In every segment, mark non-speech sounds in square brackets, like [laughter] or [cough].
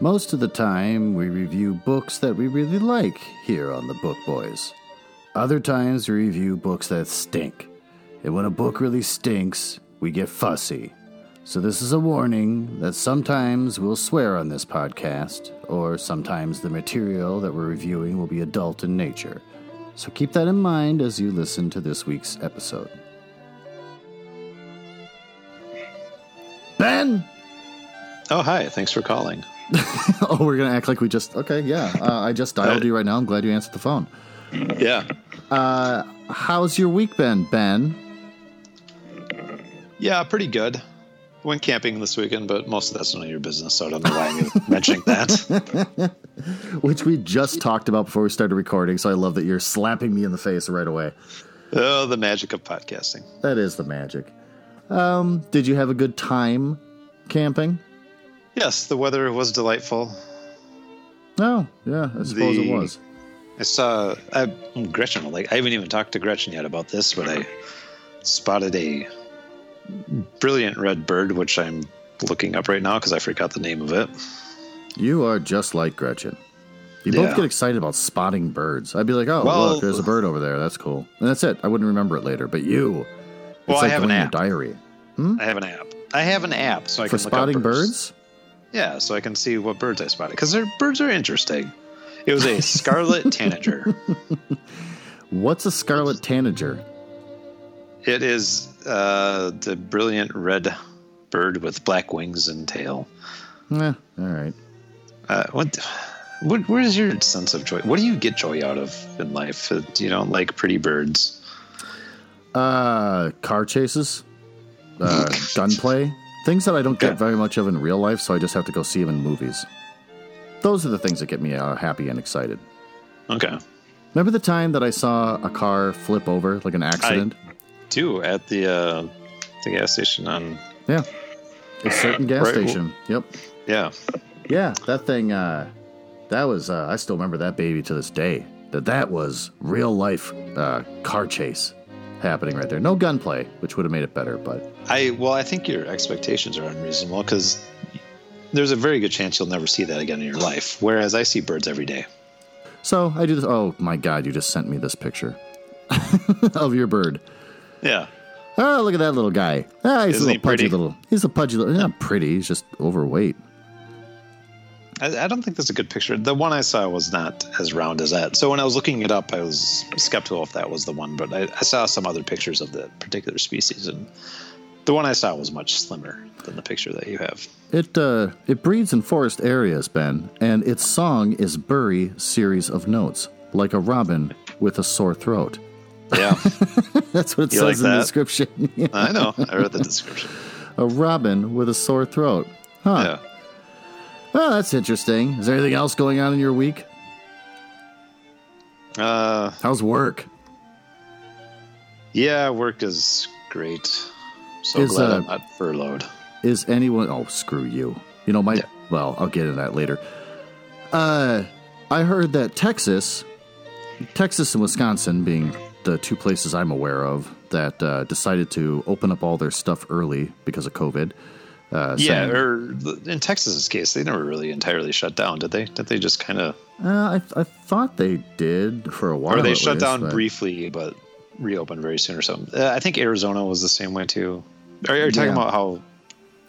Most of the time, we review books that we really like here on the Book Boys. Other times, we review books that stink. And when a book really stinks, we get fussy. So, this is a warning that sometimes we'll swear on this podcast, or sometimes the material that we're reviewing will be adult in nature. So, keep that in mind as you listen to this week's episode. Ben! Oh, hi. Thanks for calling. [laughs] oh, we're gonna act like we just okay. Yeah, uh, I just dialed you right now. I'm glad you answered the phone. Yeah. Uh, how's your week been, Ben? Yeah, pretty good. Went camping this weekend, but most of that's none of your business, so I don't know why I'm mentioning that. [laughs] Which we just talked about before we started recording. So I love that you're slapping me in the face right away. Oh, the magic of podcasting. That is the magic. Um, did you have a good time camping? Yes, the weather was delightful. Oh, yeah, I suppose The- it was. I saw I, Gretchen. Like I haven't even talked to Gretchen yet about this, but I spotted a brilliant red bird, which I'm looking up right now because I forgot the name of it. You are just like Gretchen. You Yeah. both get excited about spotting birds. I'd be like, oh, Well- look, there's a bird over there. That's cool. And that's it. I wouldn't remember it later. But you, it's Well, I like have an app. diary. Hmm? I have an app. I have an app, so I For can spotting birds? Yeah, so I can see what birds I spotted because their birds are interesting. It was a scarlet [laughs] tanager. What's a scarlet tanager? It is uh, the brilliant red bird with black wings and tail. Eh, all right. Uh, what, what? Where is your sense of joy? What do you get joy out of in life? Uh, You don't like pretty birds. Uh, car chases, uh, [laughs] gunplay, things that I don't get Yeah. very much of in real life, so I just have to go see them in movies. Those are the things that get me uh, happy and excited. Okay, Remember the time that I saw a car flip over, like an accident? do at the uh, the gas station on. yeah. A certain gas Right, station. Yep. Yeah, Yeah, that thing. Uh, that was. Uh, I still remember that baby to this day. That that was real life uh, car chase happening right there. No gunplay, which would have made it better, but I well, I think your expectations are unreasonable because there's a very good chance you'll never see that again in your life. Whereas I see birds every day. So I do this. Oh my God! You just sent me this picture [laughs] of your bird. Yeah. Oh, look at that little guy. Ah, he's a Isn't little he pudgy pretty? little. He's a pudgy little. Not pretty. He's just overweight. I, I don't think that's a good picture. The one I saw was not as round as that. So when I was looking it up, I was skeptical if that was the one. But I, I saw some other pictures of the particular species, and the one I saw was much slimmer than the picture that you have. It uh, it breeds in forest areas, Ben, and its song is burry series of notes, like a robin with a sore throat. Yeah, [laughs] That's what it You says like in the description. I know. I read the [laughs] description. a robin with a sore throat. Huh. Yeah. Well, that's interesting. Is there anything else going on in your week? Uh, How's work? yeah, work is great. So Is, glad uh, I'm not furloughed. Is anyone? Oh, screw you. You know my. Yeah. Well, I'll get into that later. Uh, I heard that Texas, Texas and Wisconsin, being the two places I'm aware of that uh, decided to open up all their stuff early because of COVID. Uh, Yeah, saying- or in Texas's case, they never really entirely shut down, did they? Did they just kind of, Uh, I, I thought they did for a while. or they shut least, down but- briefly but reopened very soon or something? Uh, I think Arizona was the same way too. Are, are you talking Yeah. about how?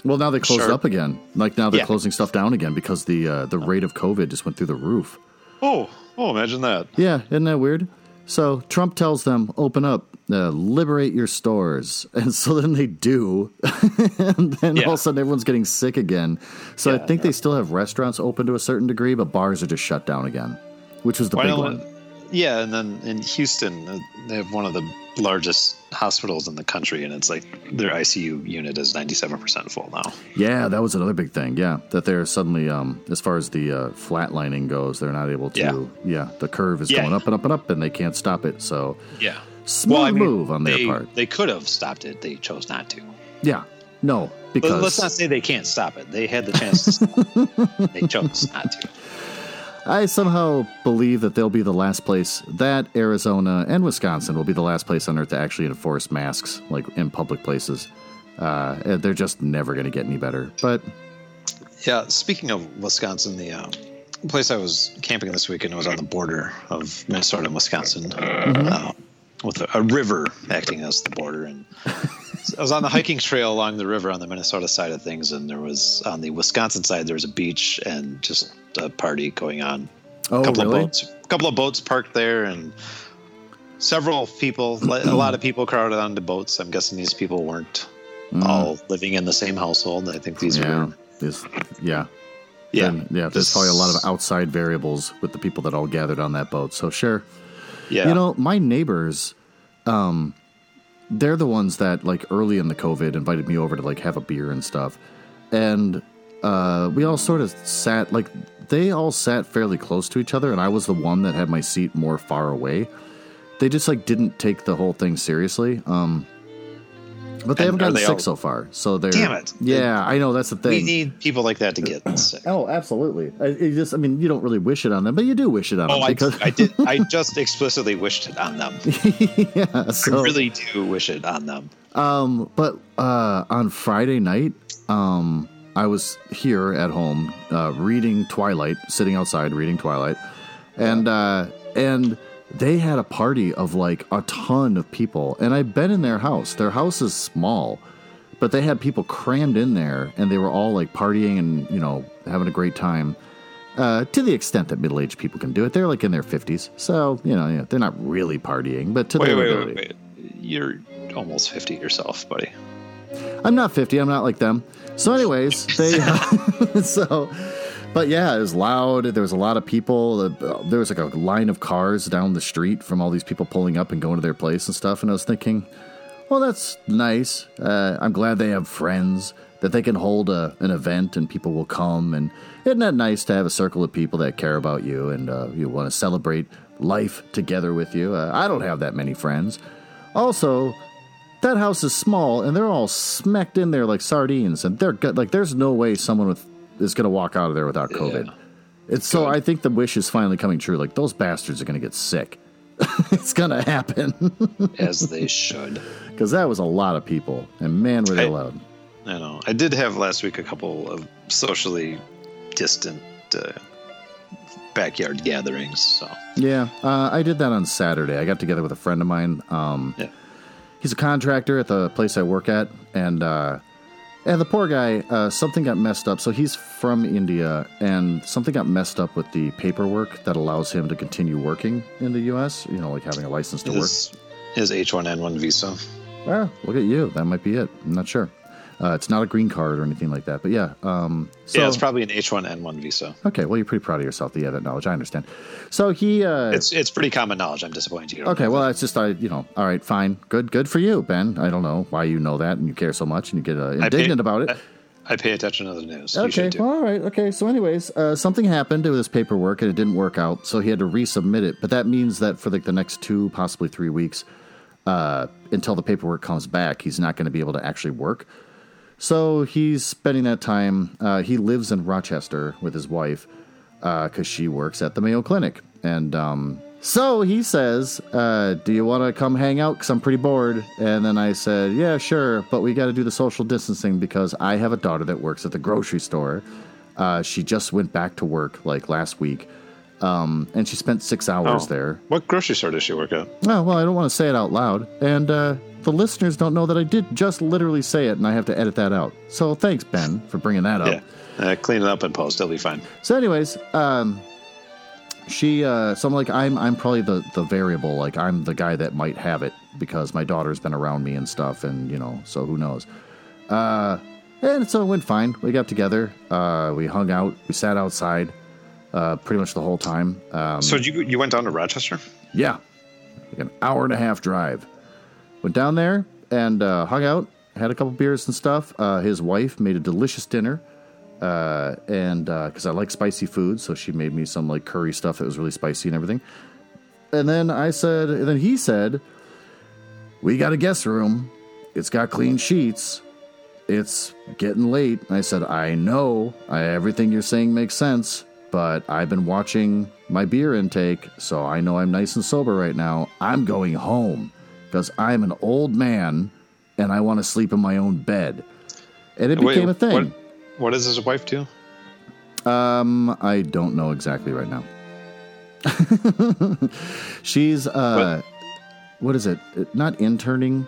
Well, now they closed Sure. up again. Like now they're Yeah. closing stuff down again because the uh, the rate of COVID just went through the roof. Oh, oh, imagine that. Yeah, isn't that weird? So Trump tells them, open up, uh, liberate your stores. [laughs] And so then they do. [laughs] and then all of a sudden everyone's getting sick again. So I Yeah, think they still have restaurants open to a certain degree, but bars are just shut down again, which was the Why big one. Yeah, and then in Houston, uh, they have one of the largest hospitals in the country, and it's like their ICU unit is ninety-seven percent full now. Yeah, that was another big thing. Yeah, that they're suddenly, um, as far as the uh, flatlining goes, they're not able to. Yeah. Yeah, the curve is Yeah. going up and up and up, and they can't stop it. So Yeah. Smooth move on their they, part. They could have stopped it. They chose not to. Yeah, no, But because let's not say they can't stop it. They had the chance to stop. [laughs] they chose not to. I somehow believe that they'll be the last place that Arizona and Wisconsin will be the last place on earth to actually enforce masks, like in public places. Uh, they're just never going to get any better. But Yeah, speaking of Wisconsin, the uh, place I was camping this weekend was on the border of Minnesota and Wisconsin, uh, with a, a river acting as the border. And [laughs] I was on the hiking trail along the river on the Minnesota side of things, and there was on the Wisconsin side there was a beach and just a party going on. Oh, a couple really? of boats, a couple of boats parked there, and several people, [clears throat] a lot of people crowded onto boats. I'm guessing these people weren't all living in the same household. I think these Mm. Yeah. were, This, yeah. yeah, Then, yeah. There's probably a lot of outside variables with the people that all gathered on that boat. So sure. Yeah. You know, my neighbors, um, they're the ones that like early in the COVID invited me over to like have a beer and stuff, and uh, we all sort of sat like they all sat fairly close to each other, and I was the one that had my seat more far away. They just like didn't take the whole thing seriously. Um, but they And haven't gotten they sick all- so far. So they're Damn it. Yeah, I know that's the thing. we need people like that to get sick. Oh, absolutely. I, just, I mean, you don't really wish it on them, but you do wish it on Oh, them I, because I did. I [laughs] just explicitly wished it on them. [laughs] yeah. So, I really do wish it on them. um, but uh, on Friday night, um, I was here at home uh, reading Twilight, sitting outside reading Twilight, and uh, and they had a party of like a ton of people, and I've been in their house. Their house is small. But they had people crammed in there, and they were all like partying and you know having a great time. uh, to the extent that middle-aged people can do it. They're like in their fifties, so you know yeah, they're not really partying, but to Wait, their wait, ability. wait, wait. You're almost fifty yourself, buddy. I'm not 50. I'm not like them. So, anyways, they [laughs] [laughs] so. But yeah, it was loud. There was a lot of people. Uh, There was like a line of cars down the street from all these people pulling up and going to their place and stuff. And I was thinking, well, that's nice. Uh, I'm glad they have friends that they can hold a, an event and people will come. And isn't that nice to have a circle of people that care about you and uh, you want to celebrate life together with you? Uh, I don't have that many friends. Also, that house is small and they're all smacked in there like sardines and they're good like there's no way someone with is going to walk out of there without covid Yeah. it's so i think the wish is finally coming true like those bastards are going to get sick [laughs] it's going to happen [laughs] as they should. because that was a lot of people and man were they I- loud I know. I did have last week a couple of socially distant uh, backyard gatherings. So yeah uh, i did that on saturday i got together with a friend of mine um, yeah, he's a contractor at the place I work at, and uh, and the poor guy, uh, something got messed up. So he's from India, and something got messed up with the paperwork that allows him to continue working in the U.S. You know, like having a license to work. his his H one N one visa. Well, look at you. That might be it. I'm not sure. Uh, it's not a green card or anything like that. But yeah. Um, so, yeah, it's probably an H one N one visa. okay. Well, you're pretty proud of yourself that you have that knowledge. I understand. So he. Uh, It's it's pretty common knowledge. I'm disappointed you. Okay, well, it. that's just I, you know, all right, fine, good, good for you, Ben. I don't know why you know that and you care so much and you get uh, I pay- indignant about it. I pay attention to the news. Okay, well, all right, okay. So, anyways, uh, something happened with his paperwork and it didn't work out, so he had to resubmit it. But that means that for like the next two, possibly three weeks, uh, until the paperwork comes back, he's not going to be able to actually work. So he's spending that time. Uh, he lives in Rochester with his wife because she works at the Mayo Clinic, and um, so he says, uh, "Do you want to come hang out? Because I'm pretty bored." And then I said, "Yeah, sure, but we got to do the social distancing because I have a daughter that works at the grocery store. Uh, she just went back to work like last week, um, and she spent six hours Oh. there. What grocery store does she work at? Oh, well, I don't want to say it out loud, and uh, the listeners don't know that I did just literally say it, and I have to edit that out. So thanks, Ben, for bringing that up. Yeah, uh, clean it up and post. It'll be fine. So, anyways, um, she, uh, so I'm like, I'm, I'm probably the the variable. Like, I'm the guy that might have it because my daughter's been around me and stuff, and you know, so who knows? Uh, and so it went fine. We got together. Uh, we hung out. We sat outside. Uh, pretty much the whole time. Um, So you you went down to Rochester? yeah, like an hour and a half drive. Went down there and uh, hung out, had a couple beers and stuff. Uh, his wife made a delicious dinner, uh, and because I like spicy food, so she made me some like curry stuff that was really spicy and everything. And then I said, and then he said, "We got a guest room. It's got clean sheets. It's getting late." I said, "I know. I, everything you're saying makes sense." But I've been watching my beer intake, so I know I'm nice and sober right now. I'm going home because I'm an old man and I want to sleep in my own bed. And it Wait, became a thing. What, what does his wife do? Um, I don't know exactly right now. [laughs] She's uh, what is it? Not interning.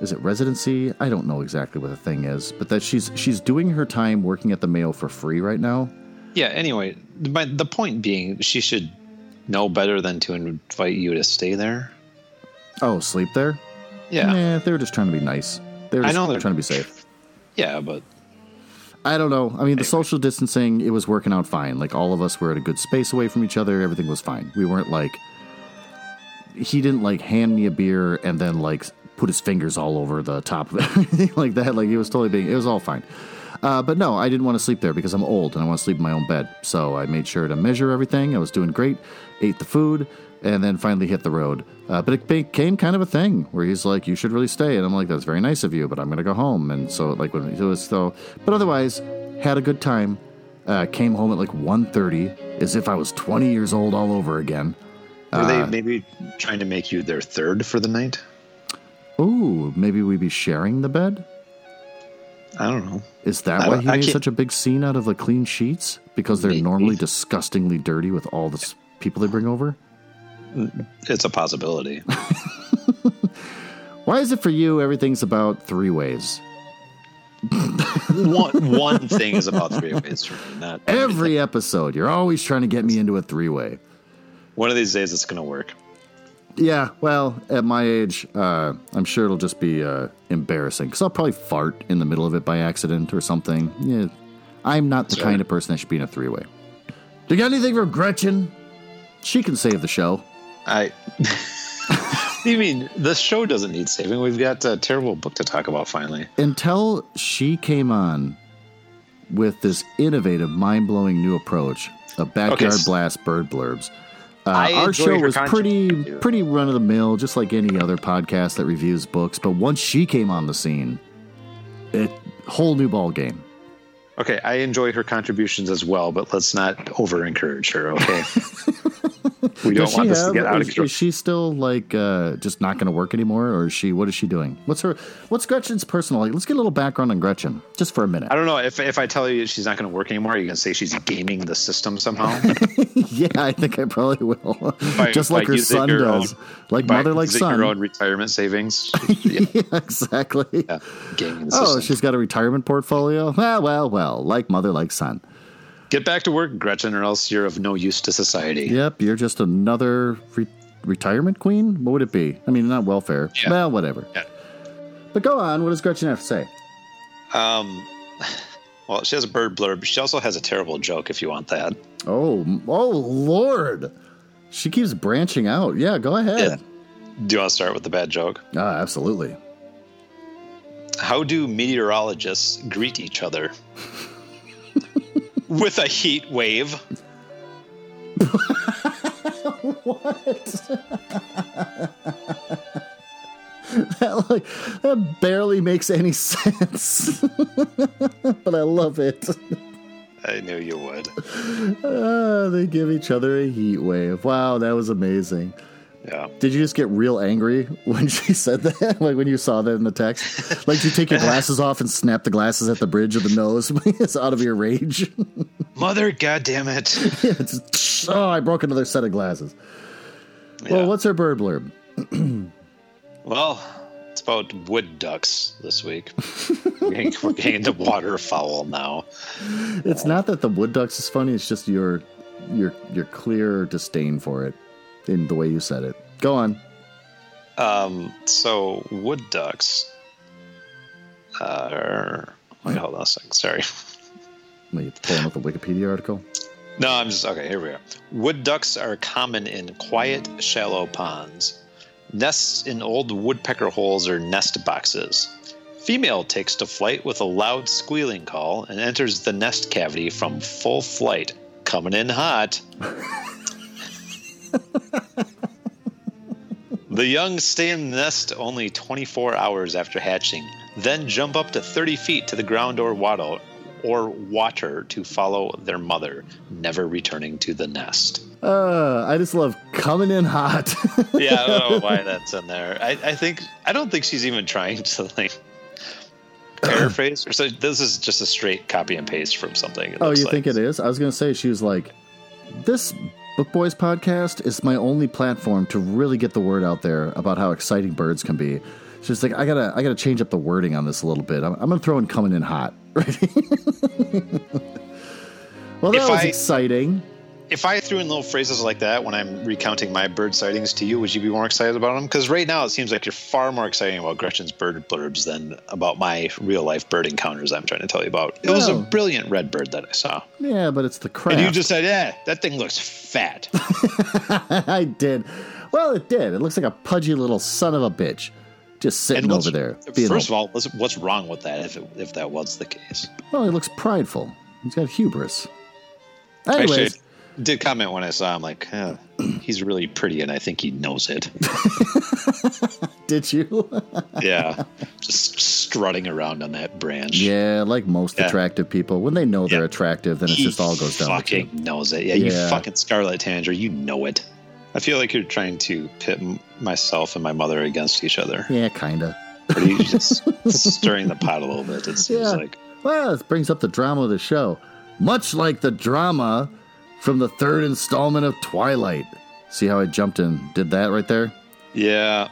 Is it residency? I don't know exactly what the thing is, but that she's she's doing her time working at the Mayo for free right now. Yeah. Anyway, my, the point being, she should know better than to invite you to stay there. Oh, sleep there? Yeah. Nah, they were just trying to be nice. They were I just know they're- trying to be safe. Yeah, but I don't know. I mean, the social distancing, it was working out fine. Like, all of us were at a good space away from each other. Everything was fine. We weren't like. He didn't, like, hand me a beer and then, like, put his fingers all over the top of [laughs] it. Like that. Like, he was totally being. It was all fine. Uh, but no, I didn't want to sleep there because I'm old and I want to sleep in my own bed. So I made sure to measure everything. I was doing great, ate the food, and then finally hit the road. Uh, but it became kind of a thing where he's like, "You should really stay," and I'm like, "That's very nice of you, but I'm going to go home." And so like when it was so, but otherwise had a good time. Uh, came home at like 1.30 as if I was 20 years old all over again. were they maybe trying to make you their third for the night? Ooh, maybe we'd be sharing the bed. I don't know. Is that I why he I made can't- such a big scene out of the clean sheets? Because they're normally disgustingly dirty with all the people they bring over? It's a possibility. [laughs] Why is it for you everything's about three ways? one one thing is about three ways for me. Not Every episode, you're always trying to get me into a three way. one of these days it's going to work. Yeah, well, at my age, uh, I'm sure it'll just be uh, embarrassing because I'll probably fart in the middle of it by accident or something. Yeah, I'm not the Sure. kind of person that should be in a three way. Do you got anything for Gretchen? She can save the show. I. [laughs] you mean the show doesn't need saving? We've got a terrible book to talk about finally. until she came on with this innovative, mind blowing new approach of backyard Okay. blast bird blurbs. Uh, our show was pretty pretty run of the mill, just like any other podcast that reviews books. But once she came on the scene, it whole new ball game. Okay, I enjoy her contributions as well, but let's not over encourage her. Okay, [laughs] [laughs] we don't want this to get out of is, control. is she still like uh, just not going to work anymore, or is she? What is she doing? What's her? What's Gretchen's personal? Like, let's get a little background on Gretchen, just for a minute. I don't know if if I tell you she's not going to work anymore. You can say she's gaming the system somehow. [laughs] yeah, I think I probably will. By- [laughs] just like her son does, own- like mother, like son. Your own retirement savings. yeah, yeah, exactly. yeah, gaming the Oh, system. she's got a retirement portfolio. Well, well, well. Like mother, like son. Get back to work, Gretchen, or else you're of no use to society. Yep, you're just another re- retirement queen. What would it be? I mean, not welfare. Yeah. Well, whatever. Yeah. But go on. What does Gretchen have to say? Um, [laughs] well, she has a bird blurb. She also has a terrible joke. If you want that, Oh, oh, Lord. She keeps branching out. Yeah, go ahead. do you want to start with the bad joke? Ah, absolutely. How do meteorologists greet each other? [laughs] With a heat wave. [laughs] What? [laughs] that, like, that barely makes any [laughs] sense. but I love it. I knew you would. Ah, they give each other a heat wave. Wow, that was amazing. Yeah. Did you just get real angry when she [laughs] said that? [laughs] like when you saw that in the text? Like, did you take your glasses off and snap the glasses at the bridge of the nose [laughs] it's out of your rage? Mother, goddamn it! Oh, I broke another set of glasses. Well, what's her bird blurb? [clears throat] Well, it's about wood ducks this week. we're, getting, we're getting into waterfowl now. It's not that the wood ducks is funny. It's just your your your clear disdain for it in the way you said it. Go on. Um, so wood ducks are. Wait, hold on a second. Sorry. Are you pulling up the Wikipedia article? No, I'm just okay. Here we are. Wood ducks are common in quiet, shallow ponds. Nests in old woodpecker holes or nest boxes. Female takes to flight with a loud squealing call and enters the nest cavity from full flight, coming in hot. [laughs] [laughs] the young stay in the nest only 24 hours after hatching, then jump up to 30 feet to the ground or water, or water to follow their mother, never returning to the nest. Uh, I just love coming in hot. [laughs] Yeah, I don't know why [laughs] that's in there. I, I think I don't think she's even trying to like paraphrase, or so this is just a straight copy and paste from something. Oh, you like. think it is? I was going to say, she was like, this Book Boys podcast is my only platform to really get the word out there about how exciting birds can be. She's like, I gotta, I gotta change up the wording on this a little bit. I'm, I'm gonna throw in coming in hot. [laughs] well, that If was I- exciting. If I threw in little phrases like that when I'm recounting my bird sightings to you, would you be more excited about them? Because right now it seems like you're far more excited about Gretchen's bird blurbs than about my real life bird encounters I'm trying to tell you about. It was a brilliant red bird that I saw. Yeah, but it's the crap. And you just said, yeah, that thing looks fat. [laughs] I did. Well, it did. It looks like a pudgy little son of a bitch, just sitting over there. First of all, what's, wrong with that if, it, if that was the case? well, he looks prideful. He's got hubris. Anyways, did comment when I saw him, like, he's really pretty, and I think he knows it. [laughs] did you? [laughs] Yeah, just strutting around on that branch. yeah, like most Yeah. attractive people, when they know they're Yeah. attractive, then it just all goes down. Fucking knows it. Yeah, you Yeah. fucking Scarlet Tanager, you know it. I feel like you're trying to pit myself and my mother against each other. Yeah, kinda. You [laughs] just stirring the pot a little bit. It seems Yeah. like. Well, this brings up the drama of the show, much like the drama from the third installment of Twilight. See how I jumped and did that right there? Yeah,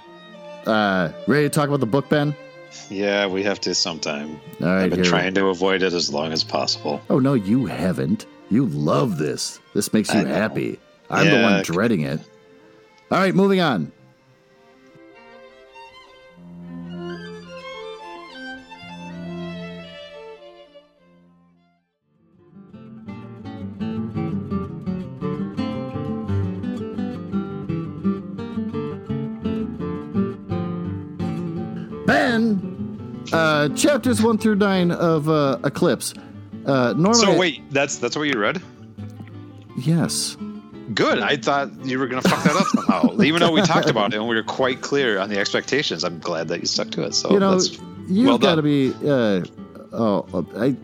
Uh, ready to talk about the book, Ben? yeah, we have to sometime. All right, I've been trying to avoid it as long as possible. Oh no, you haven't. You love this. This makes you happy. I'm the one dreading it. All right, moving on. Uh, chapters one through nine of uh, Eclipse. Uh, normally, So wait, that's that's what you read? yes. Good. I thought you were going to fuck that up somehow. [laughs] Even though we talked about it and we were quite clear on the expectations, I'm glad that you stuck to it. So you know, that's you've well got to be. Uh, oh, I,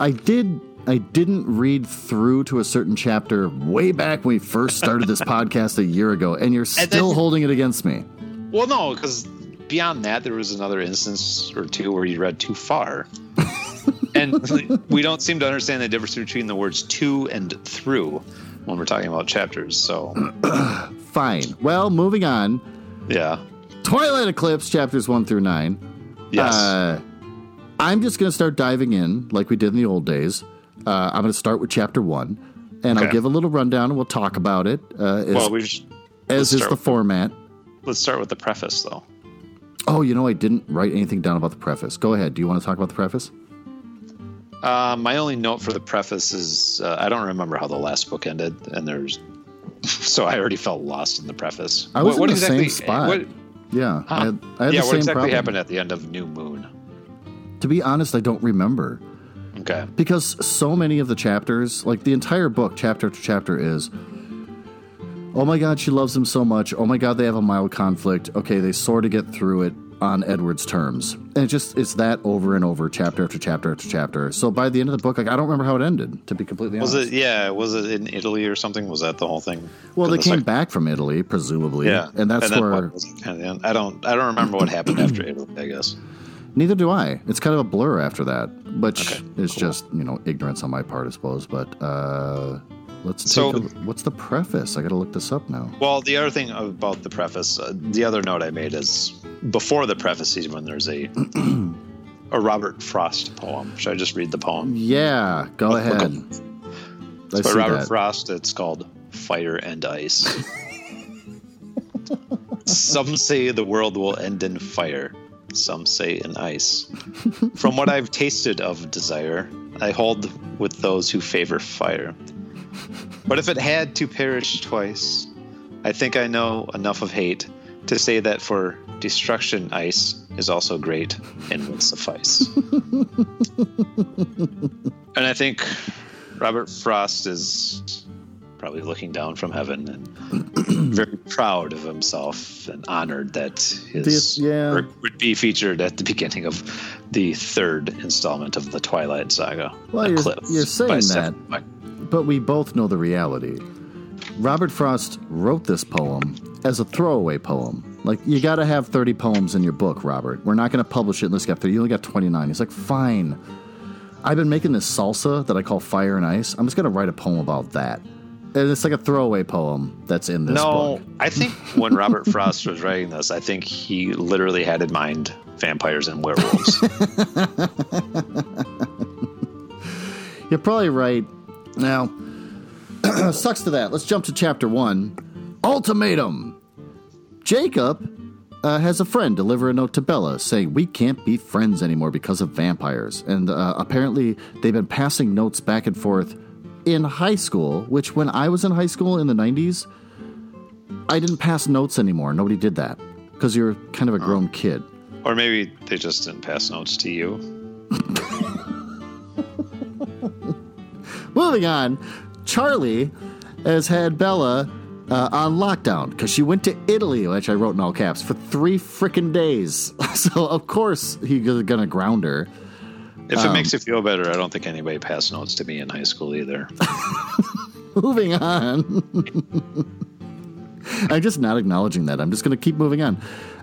I did. I didn't read through to a certain chapter way back when we first started this [laughs] podcast a year ago, and you're then- still holding it against me. Well, no, because beyond that, there was another instance or two where you read too far. [laughs] and we don't seem to understand the difference between the words to and through when we're talking about chapters. So, [clears throat] Fine. Well, moving on. yeah. Twilight Eclipse chapters one through nine. Yes. Uh, I'm just going to start diving in like we did in the old days. Uh, I'm going to start with chapter one, and I'll give a little rundown and we'll talk about it uh, as, well, we as is the format. let's start with the preface, though. Oh, you know, I didn't write anything down about the preface. Go ahead. Do you want to talk about the preface? Uh, my only note for the preface is uh, I don't remember how the last book ended, and there's [laughs] so I already felt lost in the preface. I was What- what in the exactly- same spot. what- Yeah, I Huh. had, I had yeah, the what same exactly problem. happened at the end of New Moon? To be honest, I don't remember Okay. because so many of the chapters, like the entire book, chapter to chapter, is. Oh my God, she loves him so much. Oh my God, they have a mild conflict. Okay, they sort of get through it on Edward's terms, and it just it's that over and over, chapter after chapter after chapter. So by the end of the book, like I don't remember how it ended. To be completely Was honest, was it? Yeah. Was it in Italy or something? Was that the whole thing? well, they The came back from Italy, presumably. Yeah, and that's then where kind of? I don't. I don't remember what happened after [clears throat] Italy. I guess. Neither do I. It's kind of a blur after that, which Okay, is cool. just you know ignorance on my part, I suppose. But uh, let's take So- a, what's the preface? I got to look this up now. Well, the other thing about the preface, uh, the other note I made is before the preface is when there's a [clears throat] a Robert Frost poem. Should I just read the poem? Yeah, go Look- look ahead. It's I by Robert that. Frost. It's called Fire and Ice. Some say the world will end in fire. Some say in ice. [laughs] From what I've tasted of desire, I hold with those who favor fire. But if it had to perish twice, I think I know enough of hate to say that for destruction, ice is also great and would suffice. [laughs] and I think Robert Frost is probably looking down from heaven and [clears throat] very proud of himself and honored that his This- yeah. work would be featured at the beginning of the third installment of the Twilight Saga. Well, you're- you're saying that. But we both know the reality. Robert Frost wrote this poem as a throwaway poem. Like, you got to have 30 poems in your book, Robert. We're not going to publish it unless you got 30. You only got 29. He's like, fine. I've been making this salsa that I call Fire and Ice. I'm just going to write a poem about that. And it's like a throwaway poem that's in this no, book. I think when Robert Frost was writing this, I think he literally had in mind vampires and werewolves. [laughs] You're probably right. Now, [clears throat] sucks to that. Let's jump to chapter one Ultimatum. Jacob uh, has a friend deliver a note to Bella saying, We can't be friends anymore because of vampires. And uh, apparently, they've been passing notes back and forth in high school, which when I was in high school in the 90s, I didn't pass notes anymore. Nobody did that because you're kind of a grown kid. or maybe they just didn't pass notes to you. [laughs] Moving on, Charlie has had Bella uh, on lockdown because she went to Italy, which I wrote in all caps, for three freaking days. [laughs] so, of course, he's going to ground her. If Um, it makes you feel better, I don't think anybody passed notes to me in high school either. [laughs] moving on. [laughs] I'm just not acknowledging that. I'm just going to keep moving on.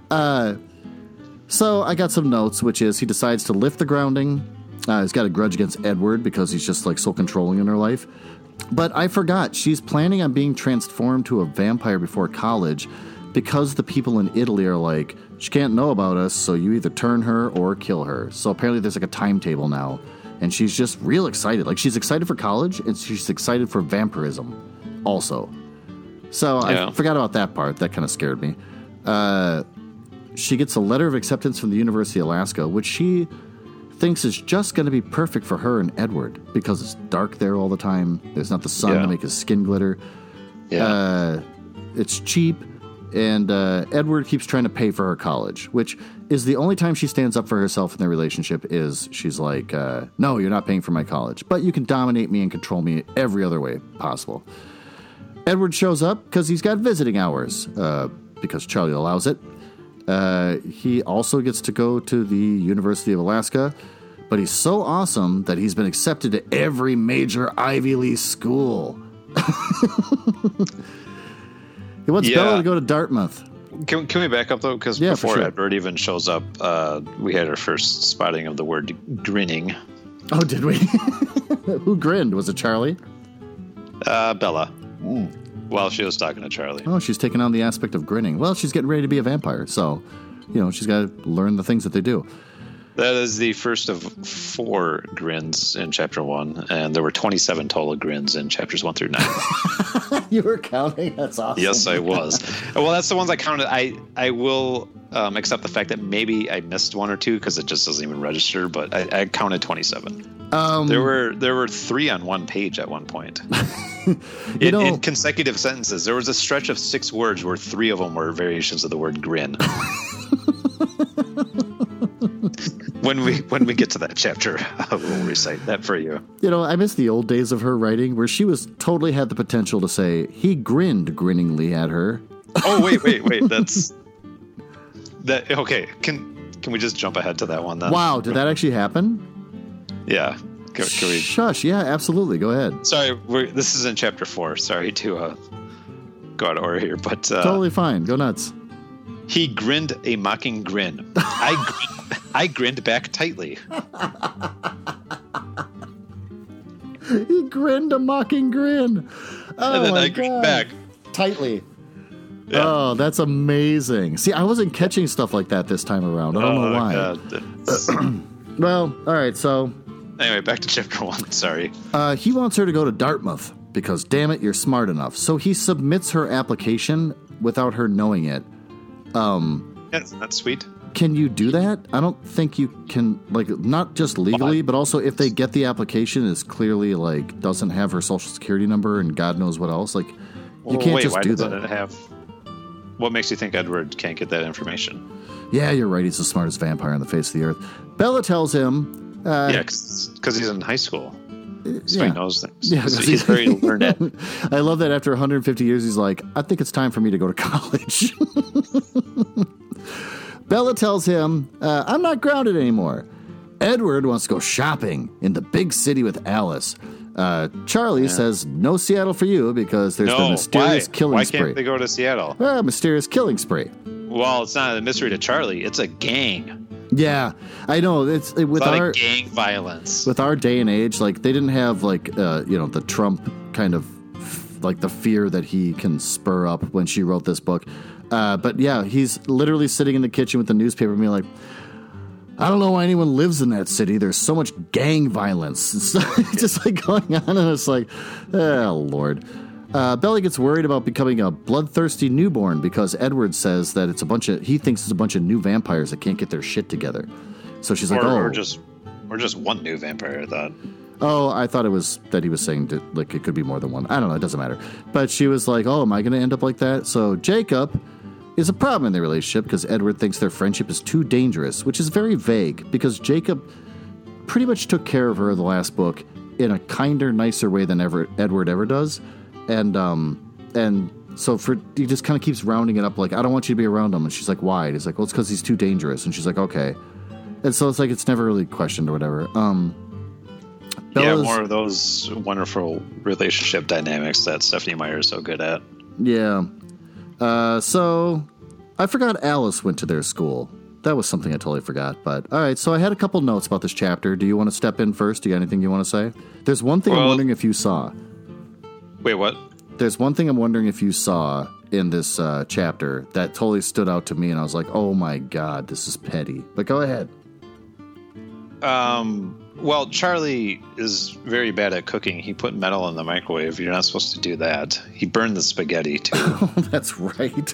Uh, so I got some notes, which is he decides to lift the grounding. Uh, he's got a grudge against Edward because he's just like so controlling in her life. But I forgot she's planning on being transformed to a vampire before college because the people in Italy are like, she can't know about us, so you either turn her or kill her. So apparently there's like a timetable now. And she's just real excited. Like she's excited for college and she's excited for vampirism also. So Yeah. I forgot about that part. That kind of scared me. Uh, she gets a letter of acceptance from the University of Alaska, which she thinks is just going to be perfect for her and Edward because it's dark there all the time. There's not the sun Yeah. to make his skin glitter. Yeah. Uh, it's cheap, and uh, Edward keeps trying to pay for her college, which is the only time she stands up for herself in their relationship. Is she's like, uh, "No, you're not paying for my college, but you can dominate me and control me every other way possible." Edward shows up because he's got visiting hours, uh, because Charlie allows it. Uh, he also gets to go to the University of Alaska, but he's so awesome that he's been accepted to every major Ivy League school. [laughs] he wants Yeah. Bella to go to Dartmouth. Can, can we back up though? Because Yeah, before sure. Edward even shows up, uh, we had our first spotting of the word grinning. Oh, did we? [laughs] Who grinned? Was it Charlie? Uh, Bella. While she was talking to Charlie. Oh, she's taking on the aspect of grinning. Well, she's getting ready to be a vampire, so you know she's got to learn the things that they do. That is the first of four grins in chapter one, and there were 27 total grins in chapters one through nine. [laughs] you were counting. That's awesome. yes, I was. Well, that's the ones I counted. I I will um, accept the fact that maybe I missed one or two because it just doesn't even register. But I, I counted 27. Um, There were there were three on one page at one point. [laughs] In, know- in consecutive sentences, there was a stretch of six words where three of them were variations of the word grin. [laughs] when we when we get to that chapter, [laughs] I will recite that for you. You know, I miss the old days of her writing where she was totally had the potential to say he grinned grinningly at her. Oh wait, wait, wait. [laughs] That's that. Okay, can can we just jump ahead to that one then? Wow, did that actually happen? Yeah. Can, can we? Shush. Yeah, absolutely. Go ahead. Sorry, we're, this is in chapter four. Sorry to uh, go out of order here, but uh, Totally fine. Go nuts. He grinned a mocking grin. I grin, I grinned back tightly. He grinned a mocking grin. Oh and then my I grinned God. back. tightly. Yeah. Oh, that's amazing. See, I wasn't catching stuff like that this time around. I don't know Oh, why. God. [clears throat] Well, all right. So anyway, back to chapter one. [laughs] Sorry. uh, he wants her to go to Dartmouth because, damn it, you're smart enough. So he submits her application without her knowing it. Yeah, isn't sweet? Can you do that? I don't think you can. Like, not just legally, but also if they get the application is clearly like doesn't have her social security number and God knows what else. Like, you Well, can't wait, just why do that. it have? What makes you think Edward can't get that information? Yeah, you're right. He's the smartest vampire on the face of the earth. Bella tells him. Uh, yeah, because he's in high school, yeah. he knows things. Yeah, he's, very learned. [laughs] I love that after 150 years, he's like, I think it's time for me to go to [laughs] college. [laughs] Bella tells him, uh, I'm not grounded anymore. Edward wants to go shopping in the big city with Alice. Uh, Charlie says, No Seattle for you because there's the No, mysterious why? killing Why spree. Why can't they go to Seattle? Ah, mysterious killing spree. Well, it's not a mystery to Charlie. It's a gang. Yeah, I know. It's it, with our gang violence. with our day and age. Like they didn't have like uh, you know the Trump kind of like the fear that he can spur up when she wrote this book. Uh, but yeah, he's literally sitting in the kitchen with the newspaper, and being like. I don't know why anyone lives in that city. There's so much gang violence. [laughs] It's just like going on, and it's like, oh lord. Uh, Belly gets worried about becoming a bloodthirsty newborn because Edward says that it's a bunch of he thinks it's a bunch of new vampires that can't get their shit together. So she's like, oh, or just or just one new vampire. I thought. Oh, I thought it was that he was saying that, like it could be more than one. I don't know. It doesn't matter. But she was like, "Oh, am I going to end up like that?" So Jacob is a problem in their relationship because Edward thinks their friendship is too dangerous, which is very vague because Jacob pretty much took care of her in the last book in a kinder, nicer way than ever Edward ever does, and um and so for he just kind of keeps rounding it up like, "I don't want you to be around him," and she's like, "Why?" And he's like, "Well, it's because he's too dangerous," and she's like, "Okay." And so it's like it's never really questioned or whatever. Um, yeah, more of those wonderful relationship dynamics that Stephenie Meyer is so good at. Yeah. Uh, so I forgot Alice went to their school. That was something I totally forgot. But all right, so I had a couple notes about this chapter. Do you want to step in first? Do you got anything you want to say? There's one thing I'm wondering if you saw. Wait, what? There's one thing I'm wondering if you saw in this uh, chapter that totally stood out to me, and I was like, "Oh my god, this is petty." But go ahead. Um, well, Charlie is very bad at cooking. He put metal in the microwave. You're not supposed to do that. He burned the spaghetti too. [laughs] Oh, that's right.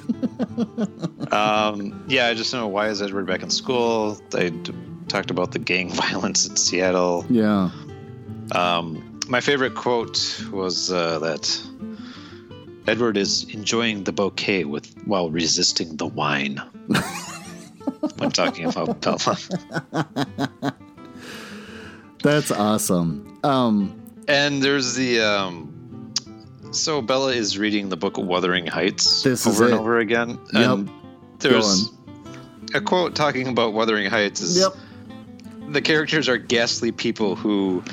[laughs] um, yeah, I just don't know why is Edward back in school. They d- talked about the gang [laughs] violence in Seattle. yeah. Um, my favorite quote was uh, that Edward is enjoying the bouquet with while resisting the wine. [laughs] when talking about Bella. That's awesome. Um, And there's the um so Bella is reading the book Wuthering Heights over and over again. Yep. And there's a quote talking about Wuthering Heights is yep. the characters are ghastly people who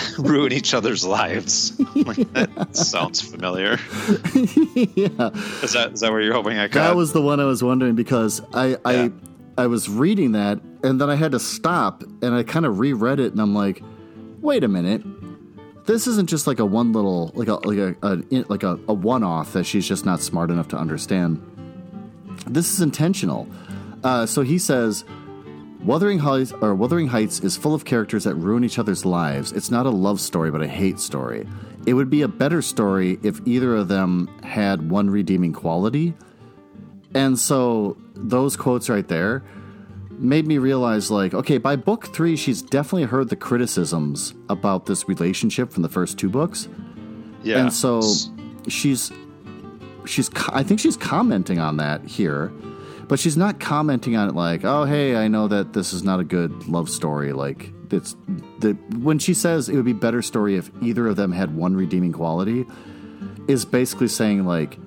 [laughs] ruin each other's lives. Like, that [laughs] sounds familiar. [laughs] yeah. Is that is that where you're hoping I That was the one I was wondering because I Yeah. I I was reading that and then I had to stop and I kind of reread it and I'm like, wait a minute, this isn't just like a one little like a like a, a like a, a one off that she's just not smart enough to understand. This is intentional. Uh, so he says. Wuthering Heights or Wuthering Heights is full of characters that ruin each other's lives. It's not a love story, but a hate story. It would be a better story if either of them had one redeeming quality. And so those quotes right there made me realize like, okay, by book three, she's definitely heard the criticisms about this relationship from the first two books. yeah. And so she's she's I think she's commenting on that here, but she's not commenting on it like, "Oh, hey, I know that this is not a good love story." Like it's the when she says it would be better story if either of them had one redeeming quality is basically saying like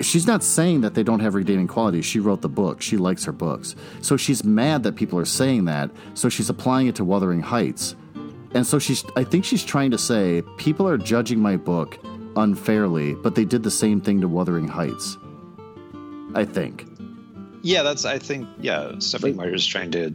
she's not saying that they don't have redeeming qualities. She wrote the book. She likes her books. So she's mad that people are saying that. So she's applying it to Wuthering Heights. And so she's I think she's trying to say people are judging my book unfairly, but they did the same thing to Wuthering Heights. I think. yeah, that's I think yeah, Stephenie Meyer is trying to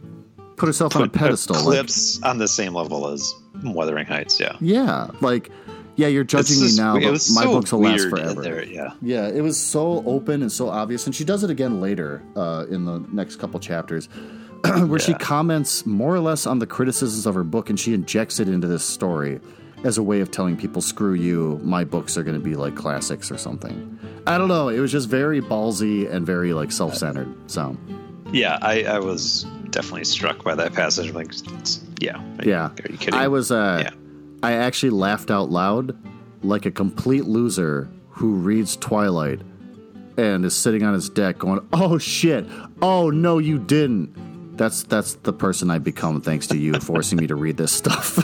Put herself on a put pedestal. like- clips on the same level as Wuthering Heights, yeah. yeah, like yeah, you're judging It's me now, but my so books will last forever. There, yeah. Yeah, it was so open and so obvious, and she does it again later uh, in the next couple chapters, [clears throat] where she comments more or less on the criticisms of her book, and she injects it into this story as a way of telling people, "Screw you, my books are going to be like classics or something." I don't know. It was just very ballsy and very like self-centered. So Yeah, I, I was definitely struck by that passage. Like, it's- yeah, are, yeah, Are you kidding? I was. Uh, Yeah. I actually laughed out loud, like a complete loser who reads Twilight and is sitting on his deck going, "Oh shit! Oh no, you didn't." That's that's the person I become thanks to you forcing me to read this stuff. [laughs]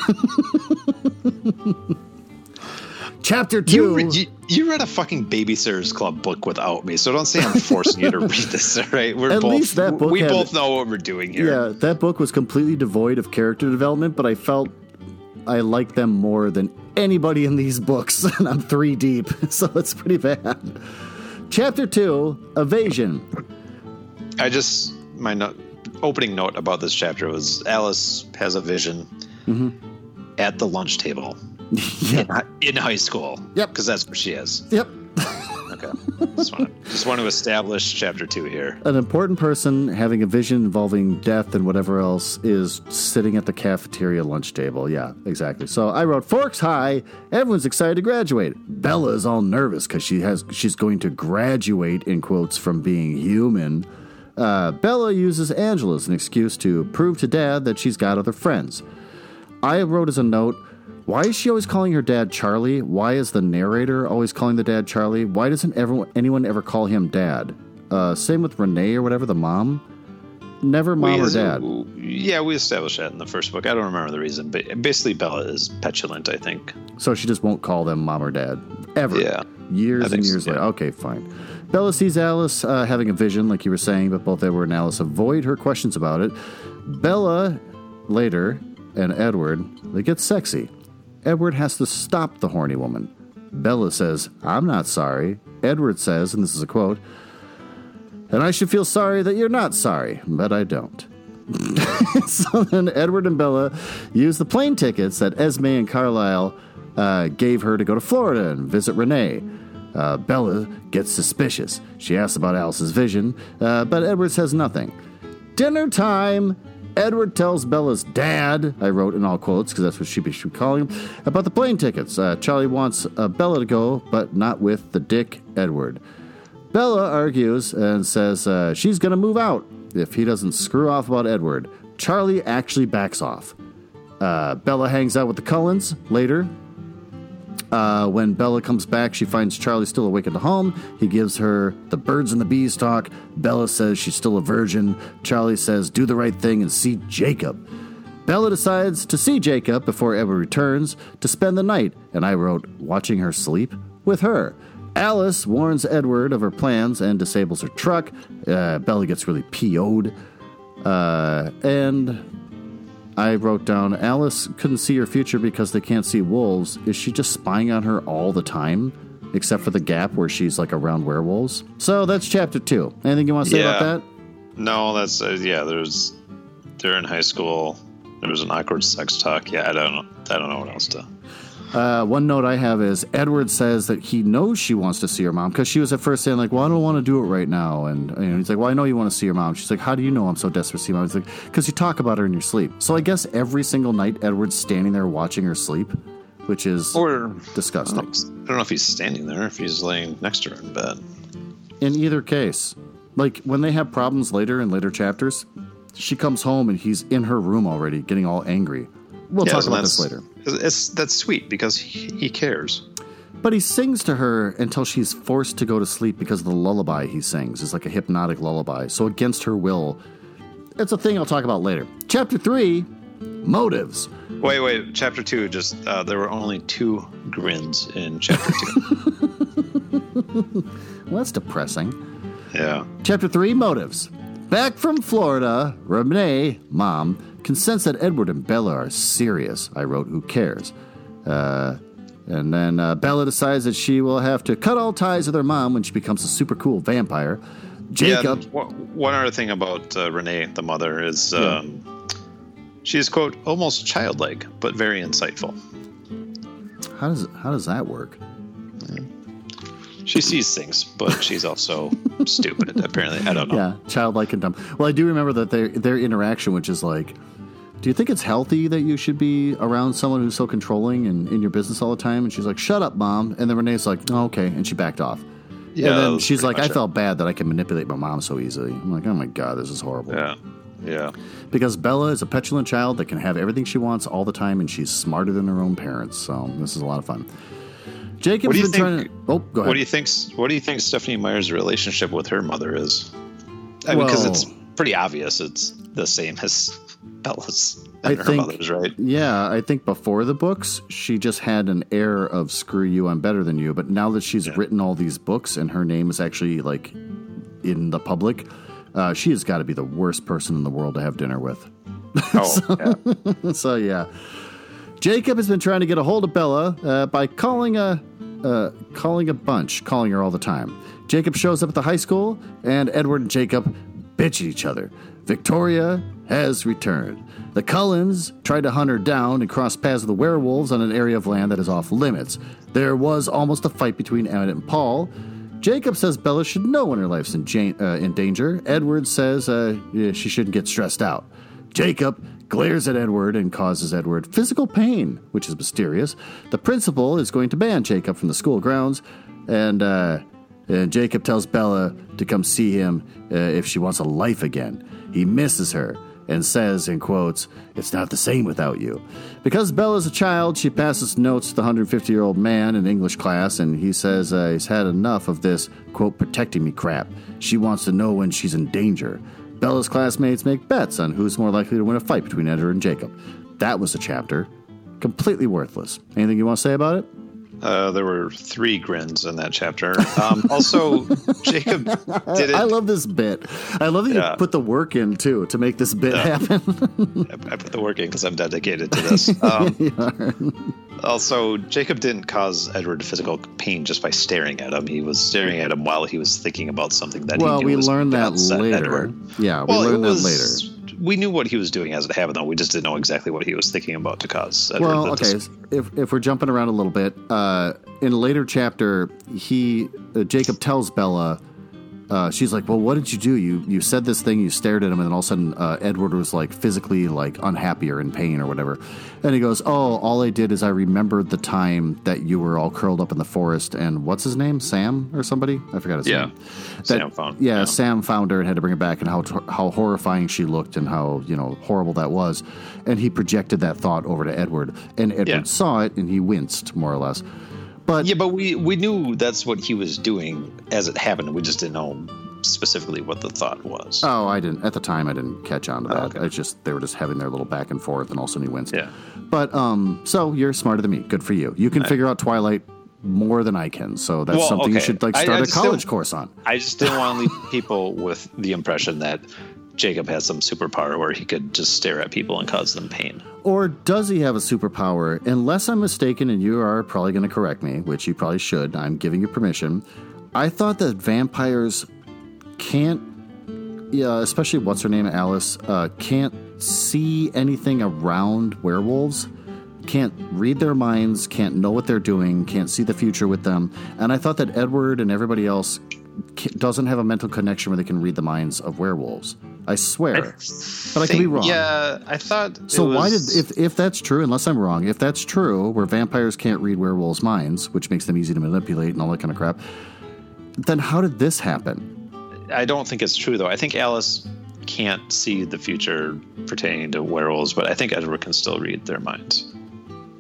Chapter two. You, you, you read a fucking Babysitters Club book without me, so don't say I'm forcing you to [laughs] read this. All right, we're At both least that book we had- both know what we're doing here. yeah, that book was completely devoid of character development, but I felt I liked them more than anybody in these books, [laughs] and I'm three deep, [laughs] so it's pretty bad. Chapter 2 Evasion. I just my opening note about this chapter was Alice has a vision mm-hmm. at the lunch table [laughs] Yeah. in, in high school. Yep. because that's where she is. Yep. Okay, just want to just want to establish chapter two here. An important person having a vision involving death and whatever else is sitting at the cafeteria lunch table. Yeah, exactly. So I wrote Forks High. Everyone's excited to graduate. Bella is all nervous because she has she's going to graduate in quotes from being human. Uh, Bella uses Angela as an excuse to prove to Dad that she's got other friends. I wrote as a note, why is she always calling her dad Charlie? Why is the narrator always calling the dad Charlie? Why doesn't everyone, anyone ever call him dad? Uh, same with Renee or whatever, the mom. Never mom We- or dad. Yeah, we established that in the first book. I don't remember the reason, but basically Bella is petulant. I think. So she just won't call them mom or dad. Ever. Yeah. Years and think so, years yeah. later. Okay, fine. Bella sees Alice uh, having a vision, like you were saying, but both Edward and Alice avoid her questions about it. Bella, later, and Edward, they get sexy. Edward has to stop the horny woman. Bella says, I'm not sorry. Edward says, and this is a quote, and I should feel sorry that you're not sorry, but I don't. [laughs] so then Edward and Bella use the plane tickets that Esme and Carlisle uh, gave her to go to Florida and visit Renee. Uh, Bella gets suspicious. She asks about Alice's vision, uh, but Edward says nothing. Dinner time! Edward tells Bella's dad, I wrote in all quotes because that's what she should be calling him, about the plane tickets. Uh, Charlie wants uh, Bella to go, but not with the dick Edward. Bella argues and says uh, she's going to move out if he doesn't screw off about Edward. Charlie actually backs off. Uh, Bella hangs out with the Cullens later. Uh, when Bella comes back, she finds Charlie still awake at the home. He gives her the birds and the bees talk. Bella says she's still a virgin. Charlie says, do the right thing and see Jacob. Bella decides to see Jacob before Edward returns to spend the night, and I wrote, watching her sleep with her. Alice warns Edward of her plans and disables her truck. Uh, Bella gets really PO'd. Uh, and I wrote down Alice couldn't see her future because they can't see wolves. Is she just spying on her all the time? Except for the gap where she's like around werewolves. So that's chapter two. Anything you want to say about that? No, that's uh, yeah. There's they're in high school. There was an awkward sex talk. Yeah, I don't. I don't know what else to. Uh, one note I have is Edward says that he knows she wants to see her mom because she was at first saying like, "Well, I don't want to do it right now," and you know, he's like, "Well, I know you want to see your mom." She's like, "How do you know I'm so desperate to see my mom?" He's like, "Because you talk about her in your sleep." So I guess every single night Edward's standing there watching her sleep, which is Or disgusting. I don't know if he's standing there, if he's laying next to her in bed. In either case, like when they have problems later in later chapters, she comes home and he's in her room already, getting all angry. We'll Yeah, talk about this later. It's, that's sweet because he, he cares. But he sings to her until she's forced to go to sleep because of the lullaby he sings. It's like a hypnotic lullaby. So against her will. It's a thing I'll talk about later. Chapter three, motives. Wait, wait. Chapter two. Just uh, there were only two grins in chapter two. [laughs] Well, that's depressing. yeah. Chapter 3 Motives. Back from Florida, Renee, mom, consents that Edward and Bella are serious. I wrote, Who cares? Uh, and then uh, Bella decides that she will have to cut all ties with her mom when she becomes a super cool vampire. Jacob. Yeah. One other thing about uh, Renee, the mother, is um, she is quote almost childlike but very insightful. How does how does that work? She sees things, but she's also [laughs] stupid. Apparently, I don't know. Yeah, childlike and dumb. Well, I do remember that their their interaction, which is like, do you think it's healthy that you should be around someone who's so controlling and in your business all the time? And she's like, "Shut up, mom." And then Renee's like, oh, "Okay," and she backed off. Yeah, and then she's like, "I it. felt bad that I can manipulate my mom so easily." I'm like, "Oh my god, this is horrible." Yeah, yeah. Because Bella is a petulant child that can have everything she wants all the time, and she's smarter than her own parents. So this is a lot of fun. Jacob's What do you been trying think- to. Oh, go ahead. What do you think? What do you think Stephenie Meyer's relationship with her mother is? I mean, because it's pretty obvious it's the same as Bella's I and her think- mother's, right? Yeah, I think before the books, she just had an air of "screw you, I'm better than you." But now that she's written all these books and her name is actually like in the public, uh, she has got to be the worst person in the world to have dinner with. [laughs] Oh, yeah. [laughs] so yeah, Jacob has been trying to get a hold of Bella uh, by calling a uh, calling a bunch, calling her all the time. Jacob shows up at the high school, and Edward and Jacob bitch at each other. Victoria has returned. The Cullens tried to hunt her down and cross paths with the werewolves on an area of land that is off limits. There was almost a fight between Emmett and Paul. Jacob says Bella should know when her life's in, ja- uh, in danger. Edward says uh, she shouldn't get stressed out. Jacob glares at Edward and causes Edward physical pain, which is mysterious. The principal is going to ban Jacob from the school grounds, and, uh, and Jacob tells Bella to come see him uh, if she wants a life again. He misses her and says, in quotes, It's not the same without you. Because Bella's a child, she passes notes to the 150 year old man in English class, and he says uh, he's had enough of this, quote, protecting me crap. She wants to know when she's in danger. Bella's classmates make bets on who's more likely to win a fight between Edward and Jacob. That was a chapter. Completely worthless. Anything you want to say about it? Uh, there were three grins in that chapter. Um, also, [laughs] Jacob did it. I love this bit. I love that Yeah. you put the work in too to make this bit happen. I, I put the work in because I'm dedicated to this. [laughs] Um, [laughs] also, Jacob didn't cause Edward physical pain just by staring at him. He was staring at him while he was thinking about something that well, he knew we learned that later. Edward. Yeah, we Well, it learned that later. We knew what he was doing as it happened, though. We just didn't know exactly what he was thinking about to cause Edward. Well, okay. dis- If if we're jumping around a little bit, uh, in a later chapter, he uh, Jacob tells Bella. Uh, she's like, "Well, what did you do? You you said this thing. You stared at him, and then all of a sudden, uh, Edward was like physically like unhappy or in pain or whatever." And he goes, "Oh, all I did is I remembered the time that you were all curled up in the forest, and what's his name, Sam or somebody? I forgot his Yeah. name. Sam found- Yeah, yeah. Sam found her and had to bring her back, and how how horrifying she looked, and how you know horrible that was. And he projected that thought over to Edward, and Edward Yeah. saw it, and he winced more or less. But yeah, but we we knew that's what he was doing as it happened. We just didn't know specifically what the thought was. oh, I didn't at the time. I didn't catch on to that. Oh, okay. I just they were just having their little back and forth, and all of a sudden he winced. Yeah. But um, so you're smarter than me. Good for you. You can figure out Twilight more than I can. So that's Well, something you should like start I a just college course on. I just didn't want to leave [laughs] people with the impression that Jacob has some superpower where he could just stare at people and cause them pain. Or does he have a superpower? Unless I'm mistaken, and you are probably going to correct me, which you probably should. I'm giving you permission. I thought that vampires can't, yeah, especially what's her name, Alice, uh, can't see anything around werewolves. Can't read their minds, can't know what they're doing, can't see the future with them. And I thought that Edward and everybody else doesn't have a mental connection where they can read the minds of werewolves. I swear. but I could be wrong. Yeah, I thought. So why did if if that's true, unless I'm wrong, if that's true, where vampires can't read werewolves' minds, which makes them easy to manipulate and all that kind of crap, then how did this happen? I don't think it's true though. I think Alice can't see the future pertaining to werewolves, but I think Edward can still read their minds.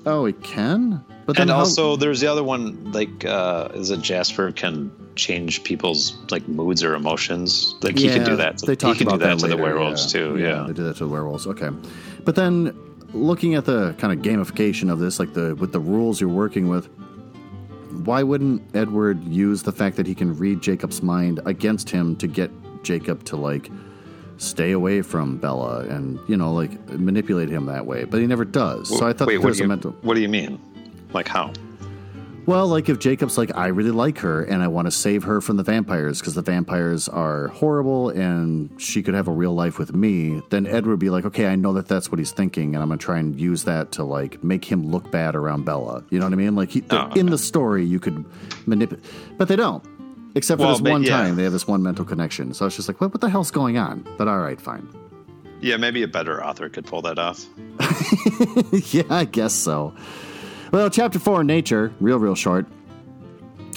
Oh, he can. But then And how- also, there's the other one. Like, uh, is it Jasper can change people's like moods or emotions? Like he can do that. To, They talk he can about do that, to later, the werewolves yeah. too. Yeah. they do that to the werewolves. Okay, but then looking at the kind of gamification of this, like the with the rules you're working with, why wouldn't Edward use the fact that he can read Jacob's mind against him to get Jacob to like stay away from Bella and you know like manipulate him that way? But he never does. so I thought Wait, there was do a mental. What do you mean? Like how? Well, like if Jacob's like, I really like her and I want to save her from the vampires because the vampires are horrible and she could have a real life with me, then Edward would be like, okay, I know that that's what he's thinking and I'm going to try and use that to like make him look bad around Bella. You know what I mean? Like he, Oh, in the story, you could manipulate, but they don't. Except for Well, this one yeah. time, they have this one mental connection. So it's just like, what, what the hell's going on? But all right, fine. Yeah, maybe a better author could pull that off. [laughs] yeah, I guess so. Well, chapter four, in nature, real, real short.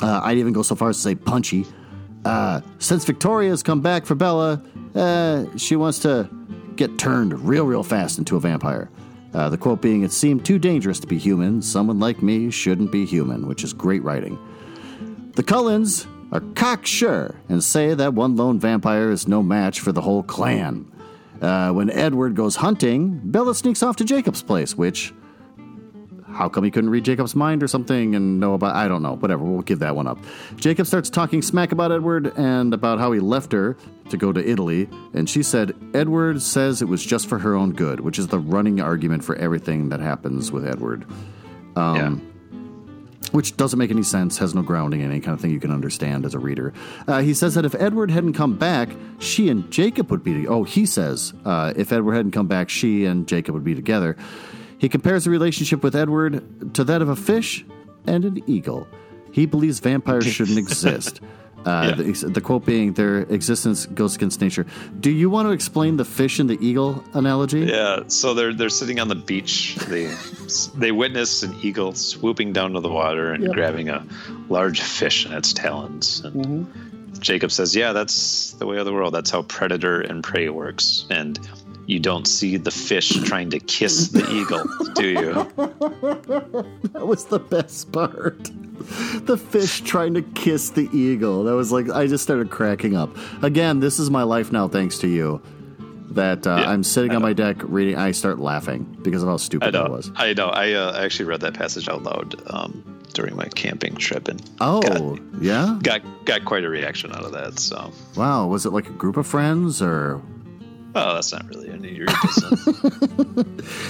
Uh, I'd even go so far as to say punchy. Uh, since Victoria's come back for Bella, uh, she wants to get turned real, real fast into a vampire. Uh, the quote being, It seemed too dangerous to be human. Someone like me shouldn't be human, which is great writing. The Cullens are cocksure and say that one lone vampire is no match for the whole clan. Uh, when Edward goes hunting, Bella sneaks off to Jacob's place, which. How come he couldn't read Jacob's mind or something and know about. I don't know. Whatever. We'll give that one up. Jacob starts talking smack about Edward and about how he left her to go to Italy. And she said, Edward says it was just for her own good, which is the running argument for everything that happens with Edward. yeah. which doesn't make any sense, has no grounding in any kind of thing you can understand as a reader. Uh, he says that if Edward hadn't come back, she and Jacob would be. Oh, he says uh, if Edward hadn't come back, she and Jacob would be together. He compares the relationship with Edward to that of a fish and an eagle. He believes vampires shouldn't exist. [laughs] Uh, Yeah. the, the quote being, their existence goes against nature. Do you want to explain the fish and the eagle analogy? Yeah, so they're they're sitting on the beach. They they witness an eagle swooping down to the water and Yep. grabbing a large fish in its talons. And Mm-hmm. Jacob says, "Yeah, that's the way of the world. That's how predator and prey works." And you don't see the fish trying to kiss the eagle, do you? [laughs] That was the best part. The fish trying to kiss the eagle. That was like, I just started cracking up. Again, this is my life now, thanks to you. That uh, Yeah, I'm sitting on my deck reading, I start laughing because of how stupid know. was. I know. I uh, actually read that passage out loud um, during my camping trip and Oh, got, yeah? got got quite a reaction out of that. So, Wow. Was it like a group of friends or. Oh, that's not really any of your business.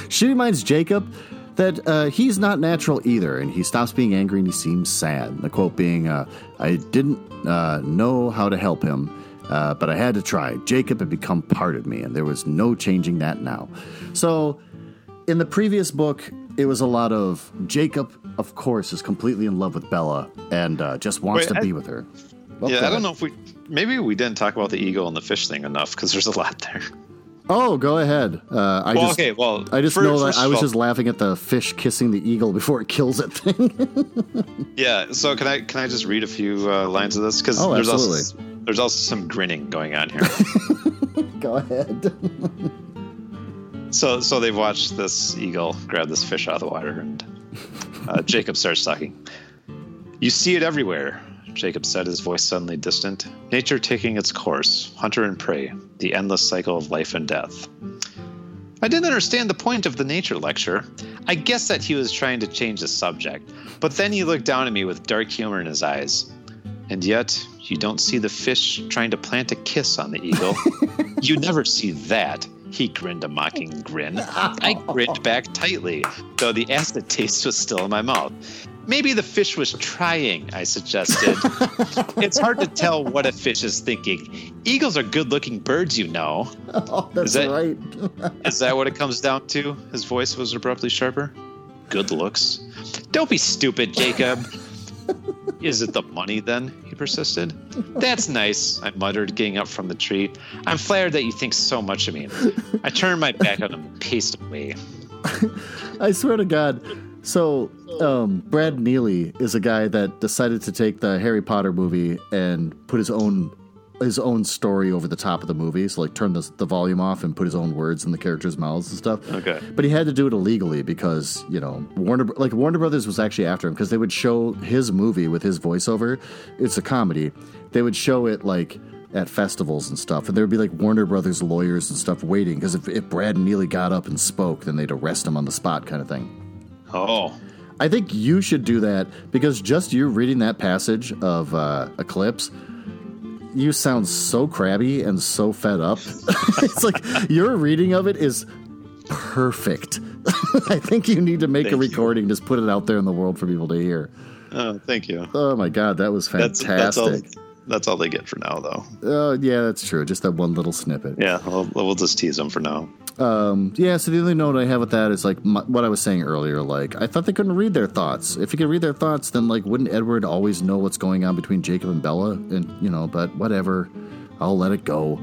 She reminds Jacob that uh, he's not natural either, and he stops being angry and he seems sad. The quote being, uh, I didn't uh, know how to help him, uh, but I had to try. Jacob had become part of me, and there was no changing that now. So, in the previous book, it was a lot of Jacob, of course, is completely in love with Bella and uh, just wants Wait, to I- be with her. Well, yeah, I don't know if we maybe we didn't talk about the eagle and the fish thing enough because there's a lot there. Oh, go ahead. Uh, I Well, just, okay, well, I just fir- know that I was all- just laughing at the fish kissing the eagle before it kills it thing. [laughs] Yeah, so can I can I just read a few uh, lines of this because Oh, there's absolutely. also there's also some grinning going on here. [laughs] go ahead. so so they've watched this eagle grab this fish out of the water, and uh, Jacob starts talking. You see it everywhere. Jacob said, his voice suddenly distant. Nature taking its course, hunter and prey, the endless cycle of life and death. I didn't understand the point of the nature lecture. I guess that he was trying to change the subject, but then he looked down at me with dark humor in his eyes. And yet, you don't see the fish trying to plant a kiss on the eagle. [laughs] you never see that. He grinned a mocking grin. I grinned back tightly, though the acid taste was still in my mouth. Maybe the fish was trying, I suggested. [laughs] it's hard to tell what a fish is thinking. Eagles are good looking birds, you know. [laughs] Oh, that's Is that- right. [laughs] Is that what it comes down to? His voice was abruptly sharper. Good looks. Don't be stupid, Jacob. Is it the money then? He persisted. That's nice, I muttered, getting up from the tree. I'm flattered that you think so much of me. I turned my back on him and paced away. I swear to God. So, um, Brad Neely is a guy that decided to take the Harry Potter movie and put his own his own story over the top of the movie. So, like, turn the, the volume off and put his own words in the characters' mouths and stuff. Okay. But he had to do it illegally because you know Warner like Warner Brothers was actually after him because they would show his movie with his voiceover. It's a comedy. They would show it like at festivals and stuff, and there would be like Warner Brothers lawyers and stuff waiting because if, if Brad Neely got up and spoke, then they'd arrest him on the spot, kind of thing. Oh. I think you should do that because just you reading that passage of uh, Eclipse, you sound so crabby and so fed up. [laughs] it's like your reading of it is perfect. [laughs] I think you need to make a Thank you. recording, just put it out there in the world for people to hear. Oh, thank you. Oh my god, that was That's fantastic. that's all that's all they get for now though. Oh yeah, that's true. Just that one little snippet. Yeah, we'll, we'll just tease them for now. Yeah, so the only note I have with that is like my, what I was saying earlier. Like, I thought they couldn't read their thoughts. If you could read their thoughts, then like, wouldn't Edward always know what's going on between Jacob and Bella? And you know, but whatever, I'll let it go.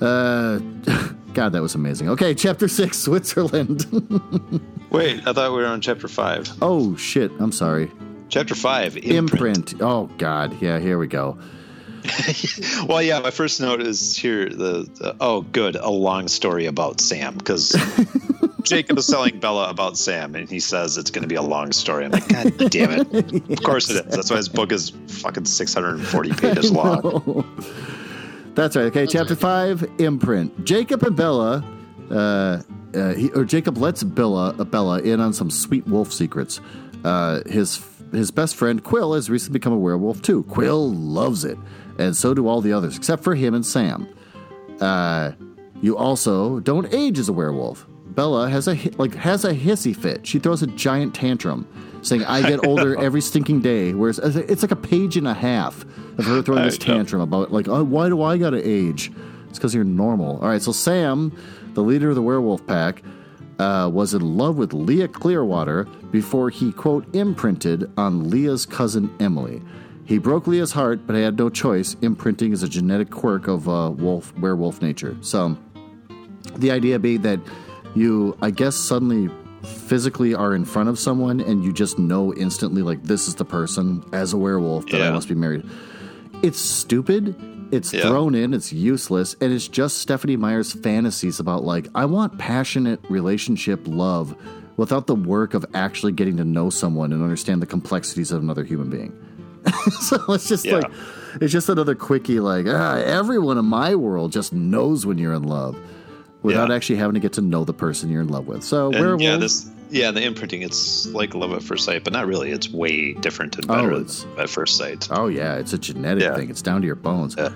Uh, [laughs] God, that was amazing. Okay, chapter six, Switzerland. [laughs] Wait, I thought we were on chapter five. oh shit, I'm sorry. Chapter five, imprint. Imprint. Oh God, yeah, here we go. [laughs] Well, yeah, my first note is here. The, the oh, good, a long story about Sam because [laughs] Jacob is telling Bella about Sam, and he says it's going to be a long story. I'm like, God damn it! Of course it is. That's why his book is fucking 640 [laughs] pages long. That's right. Okay, chapter five, imprint. Jacob and Bella, uh, uh, he, or Jacob lets Bella, uh, Bella in on some sweet wolf secrets. Uh, his his best friend Quill has recently become a werewolf too. Quill loves it, and so do all the others, except for him and Sam. Uh, you also don't age as a werewolf. Bella has a like has a hissy fit. She throws a giant tantrum, saying, "I get [laughs] older every stinking day." Whereas it's like a page and a half of her throwing this tantrum about like, oh, "Why do I gotta age?" It's because you're normal. All right, so Sam, the leader of the werewolf pack, uh, was in love with Leah Clearwater before he quote imprinted on Leah's cousin Emily. He broke Leah's heart, but he had no choice. Imprinting is a genetic quirk of uh, wolf werewolf nature. So the idea being that you, I guess, suddenly physically are in front of someone and you just know instantly, like, this is the person as a werewolf that I must be married. It's stupid. It's Yeah. thrown in. It's useless. And it's just Stephenie Meyer's fantasies about, like, I want passionate relationship love without the work of actually getting to know someone and understand the complexities of another human being. [laughs] so it's just Yeah. like it's just another quickie like ah, everyone in my world just knows when you're in love without Yeah. actually having to get to know the person you're in love with so And werewolves yeah, this yeah, the imprinting it's like love at first sight, but not really. It's way different and Oh, better it's- at first sight. oh yeah it's a genetic Yeah. thing it's down to your bones Yeah.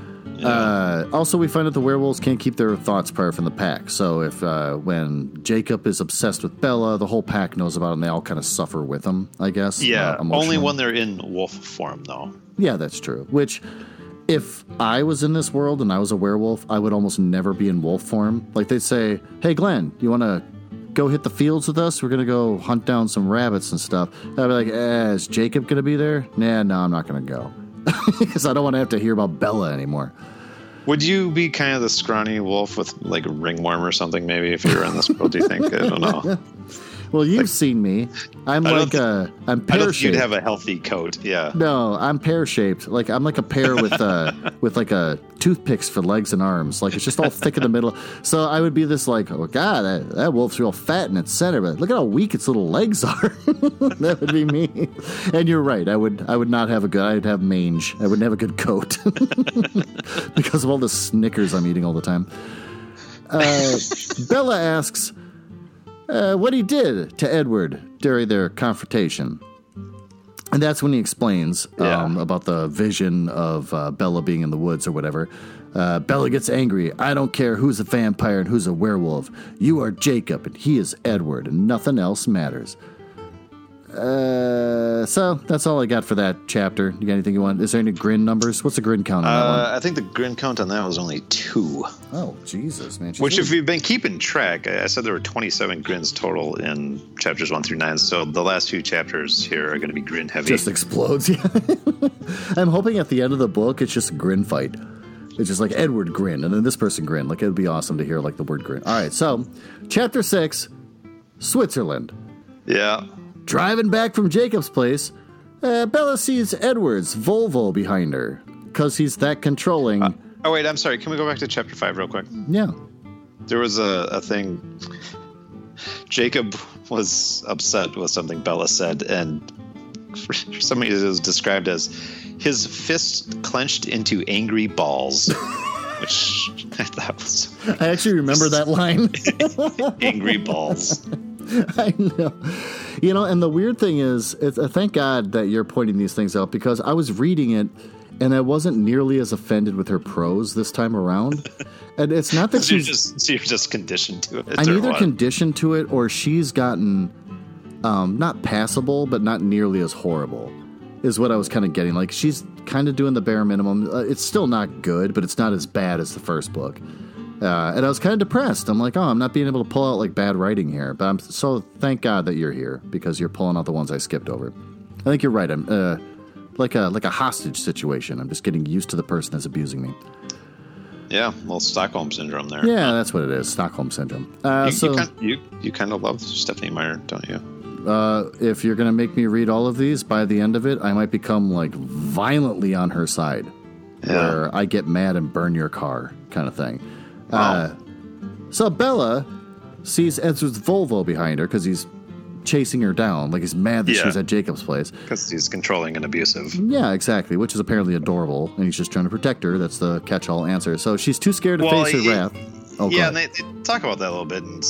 Uh, also, we find out the werewolves can't keep their thoughts apart from the pack. So, if uh, when Jacob is obsessed with Bella, the whole pack knows about it, and they all kind of suffer with him. I guess. Yeah, uh, only when they're in wolf form, though. Yeah, that's true. Which, if I was in this world and I was a werewolf, I would almost never be in wolf form. Like they'd say, "Hey, Glenn, you want to go hit the fields with us? We're gonna go hunt down some rabbits and stuff." I'd be like, eh, "Is Jacob gonna be there?" Nah, no, I'm not gonna go [laughs] because I don't want to have to hear about Bella anymore. Would you be kind of the scrawny wolf with like a ringworm or something? Maybe if you were in this world, do you think? I don't know. [laughs] Well, you've seen me. I'm like uh, I'm pear don't you'd have a healthy coat. Yeah. No, I'm pear shaped. Like I'm like a pear with uh [laughs] with like a toothpicks for legs and arms. Like it's just all thick in the middle. So I would be this like, oh god, that, that wolf's real fat in its center, but look at how weak its little legs are. [laughs] that would be me. And you're right. I would I would not have a good. I'd have mange. I wouldn't have a good coat [laughs] because of all the Snickers I'm eating all the time. Uh, Bella asks uh, what he did to Edward during their confrontation. And that's when he explains um, Yeah. about the vision of uh, Bella being in the woods or whatever. Uh, Bella gets angry. I don't care who's a vampire and who's a werewolf. You are Jacob and he is Edward, and nothing else matters. Uh, so that's all I got for that chapter. You got anything you want? Is there any grin numbers? What's the grin count on Uh, I think the grin count on that was only two. Oh, Jesus, man. She's Which, if really- you've been keeping track, I I said there were 27 grins total in chapters one through nine. So the last few chapters here are going to be grin heavy. just explodes. [laughs] Yeah. I'm hoping at the end of the book it's just a grin fight. It's just like Edward grin and then this person grin. Like it'd be awesome to hear like the word grin. All right, so chapter six, Switzerland. yeah. Driving back from Jacob's place, uh, Bella sees Edward's Volvo behind her because he's that controlling. Oh wait, I'm sorry. Can we go back to chapter five real quick? yeah. There was a, a thing. Jacob was upset with something Bella said, and for [laughs] some reason it was described as his fist clenched into angry balls, [laughs] which I thought was I actually remember that line. [laughs] angry balls. I know. You know, and the weird thing is, it's, uh, thank God that you're pointing these things out because I was reading it and I wasn't nearly as offended with her prose this time around. [laughs] and it's not that So you're she's. just so you're just conditioned to it. I'm either what? conditioned to it or she's gotten um, not passable, but not nearly as horrible, is what I was kind of getting. Like, she's kind of doing the bare minimum. Uh, it's still not good, but it's not as bad as the first book. Uh, and I was kind of depressed. I'm like, oh, I'm not being able to pull out like bad writing here. But I'm so thank God that you're here because you're pulling out the ones I skipped over. I think you're right. I'm uh, like a like a hostage situation. I'm just getting used to the person that's abusing me. yeah, little Stockholm syndrome there. Yeah, that's what it is. Stockholm syndrome. Uh, You, so you, kind, you you kind of love Stephenie Meyer, don't you? uh, if you're gonna make me read all of these, by the end of it, I might become like violently on her side, Yeah. where I get mad and burn your car, kind of thing. Uh, so Bella sees Edward's Volvo behind her because he's chasing her down, like he's mad that Yeah. she's at Jacob's place. Because he's controlling and abusive. Yeah, exactly, which is apparently adorable, and he's just trying to protect her. That's the catch-all answer. So she's too scared to Well, face her he- wrath. Oh, yeah, and they, they talk about that a little bit. And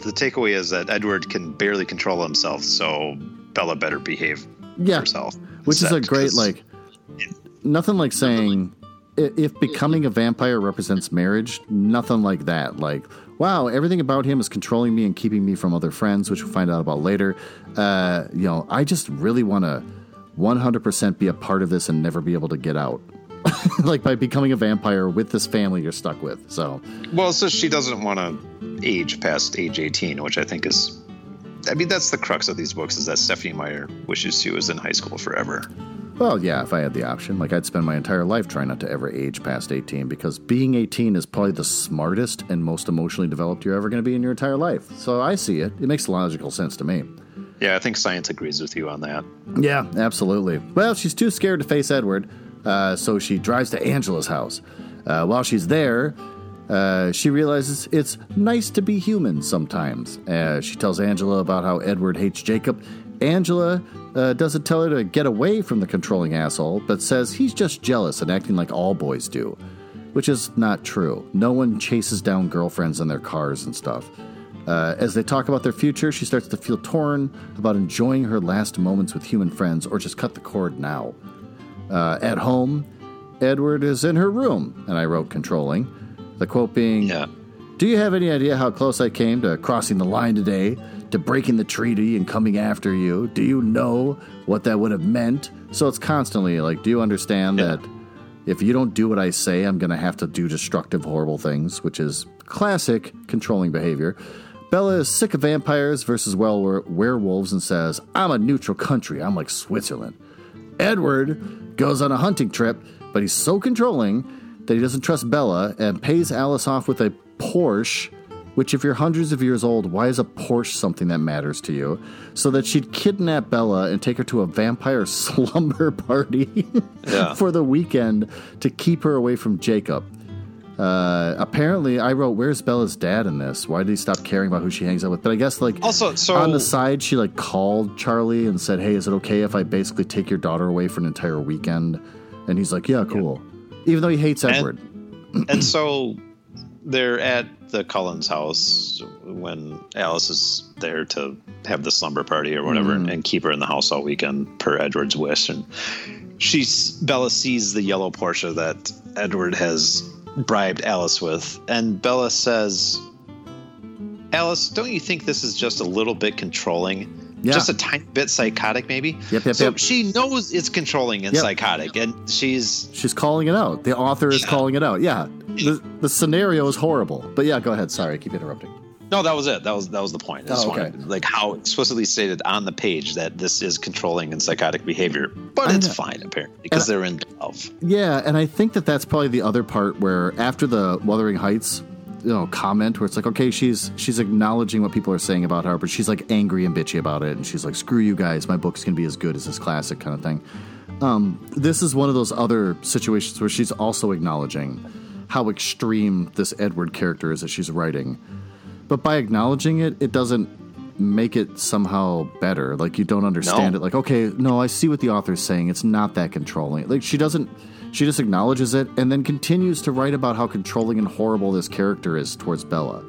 the takeaway is that Edward can barely control himself, so Bella better behave yeah, herself. which is a great, like nothing like saying if becoming a vampire represents marriage, nothing like that. Like, wow, everything about him is controlling me and keeping me from other friends, which we'll find out about later. Uh, you know, I just really want to 100% be a part of this and never be able to get out. [laughs] like by becoming a vampire with this family you're stuck with. So, Well, so she doesn't want to age past age 18, which I think is. I mean, that's the crux of these books is that Stephenie Meyer wishes she was in high school forever. well, yeah, if I had the option, like I'd spend my entire life trying not to ever age past 18 because being 18 is probably the smartest and most emotionally developed you're ever going to be in your entire life. So I see it. It makes logical sense to me. Yeah, I think science agrees with you on that. Yeah, absolutely. Well, she's too scared to face Edward, uh, so she drives to Angela's house. Uh, while she's there, uh, she realizes it's nice to be human sometimes. Uh, she tells Angela about how Edward hates Jacob. Angela uh, doesn't tell her to get away from the controlling asshole, but says he's just jealous and acting like all boys do, which is not true. No one chases down girlfriends in their cars and stuff. Uh, as they talk about their future, she starts to feel torn about enjoying her last moments with human friends or just cut the cord now. Uh, at home, Edward is in her room, and I wrote controlling. The quote being, Yeah. Do you have any idea how close I came to crossing the line today, to breaking the treaty and coming after you? Do you know what that would have meant? So it's constantly like, do you understand Yeah. that if you don't do what I say, I'm going to have to do destructive, horrible things, which is classic controlling behavior. Bella is sick of vampires versus well werewolves and says, I'm a neutral country. I'm like Switzerland. Edward goes on a hunting trip, but he's so controlling that he doesn't trust Bella and pays Alice off with a Porsche. Which, if you're hundreds of years old, why is a Porsche something that matters to you? So that she'd kidnap Bella and take her to a vampire [laughs] slumber party Yeah. [laughs] for the weekend to keep her away from Jacob. Uh, apparently, I wrote, "Where's Bella's dad in this? Why did he stop caring about who she hangs out with?" But I guess like Also, so- on the side, she like called Charlie and said, "Hey, is it okay if I basically take your daughter away for an entire weekend?" And he's like, "Yeah, cool." Even though he hates Edward. [clears throat] and so they're at the Cullens house when Alice is there to have the slumber party or whatever and, and keep her in the house all weekend per Edward's wish. And she's Bella sees the yellow Porsche that Edward has bribed Alice with, and Bella says, "Alice, don't you think this is just a little bit controlling?" Yeah. Just a tiny bit psychotic, maybe. Yep, yep, so yep. she knows it's controlling and Yep. psychotic, and she's She's calling it out. The author is Yeah. calling it out. Yeah, the, the scenario is horrible. But yeah, go ahead. Sorry, I keep interrupting. No, that was it. That was that was the point. Oh, okay. wanted like how explicitly stated on the page that this is controlling and psychotic behavior, but I it's know. fine apparently because they're in love. Yeah, and I think that that's probably the other part where after the Wuthering Heights, you know, comment where it's like, okay, she's she's acknowledging what people are saying about her, but she's like angry and bitchy about it, and she's like, screw you guys, my book's gonna be as good as this classic kind of thing. Um, this is one of those other situations where she's also acknowledging how extreme this Edward character is that she's writing, but by acknowledging it, it doesn't make it somehow better. Like you don't understand No. it. Like, okay, no, I see what the author's saying. It's not that controlling. Like she doesn't she just acknowledges it and then continues to write about how controlling and horrible this character is towards Bella.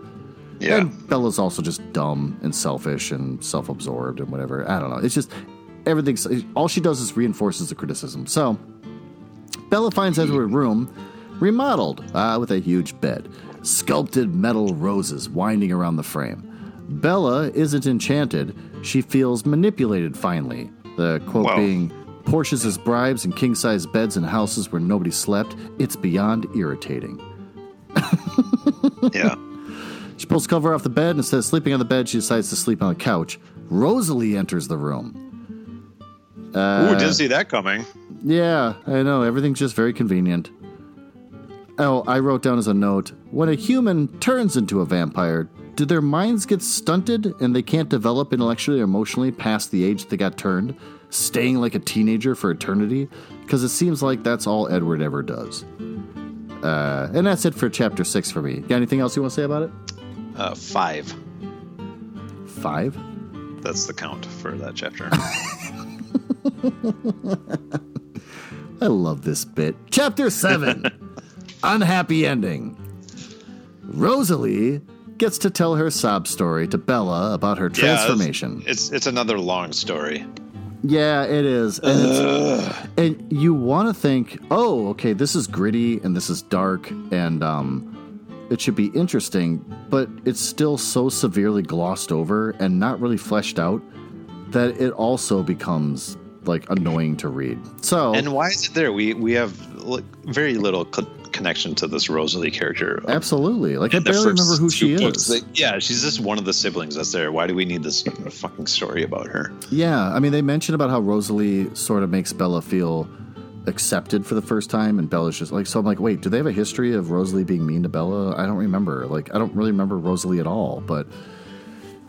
Yeah. And Bella's also just dumb and selfish and self-absorbed and whatever. I don't know. It's just everything's all she does is reinforces the criticism. So Bella finds Edward room remodeled uh, with a huge bed, sculpted metal roses winding around the frame. Bella isn't enchanted; she feels manipulated. Finally, the quote being. Porsches as bribes and king size beds in houses where nobody slept. It's beyond irritating. yeah. [laughs] She pulls the cover off the bed and instead of sleeping on the bed, she decides to sleep on the couch. Rosalie enters the room. Ooh, uh, didn't see that coming. Yeah, I know. Everything's just very convenient. Oh, I wrote down as a note when a human turns into a vampire, do their minds get stunted and they can't develop intellectually or emotionally past the age they got turned, staying like a teenager for eternity? Because it seems like that's all Edward ever does. Uh, and that's it for chapter six for me. Got anything else you want to say about it? Uh, five. Five? That's the count for that chapter. [laughs] I love this bit. Chapter 7 [laughs] Unhappy Ending. Rosalie gets to tell her sob story to Bella about her Yeah, it's- transformation. it's it's another long story. Yeah, it is. And, it's, and you want to think, oh, okay, this is gritty and this is dark and um, it should be interesting, but it's still so severely glossed over and not really fleshed out that it also becomes like annoying to read. So, And why is it there? We we have like, very little co- connection to this Rosalie character. absolutely, like I barely remember who she books. is. Like, yeah, she's just one of the siblings that's there. Why do we need this fucking story about her? Yeah, I mean, they mentioned about how Rosalie sort of makes Bella feel accepted for the first time, and Bella's just like, so I'm like, wait, do they have a history of Rosalie being mean to Bella? I don't remember. Like, I don't really remember Rosalie at all, but.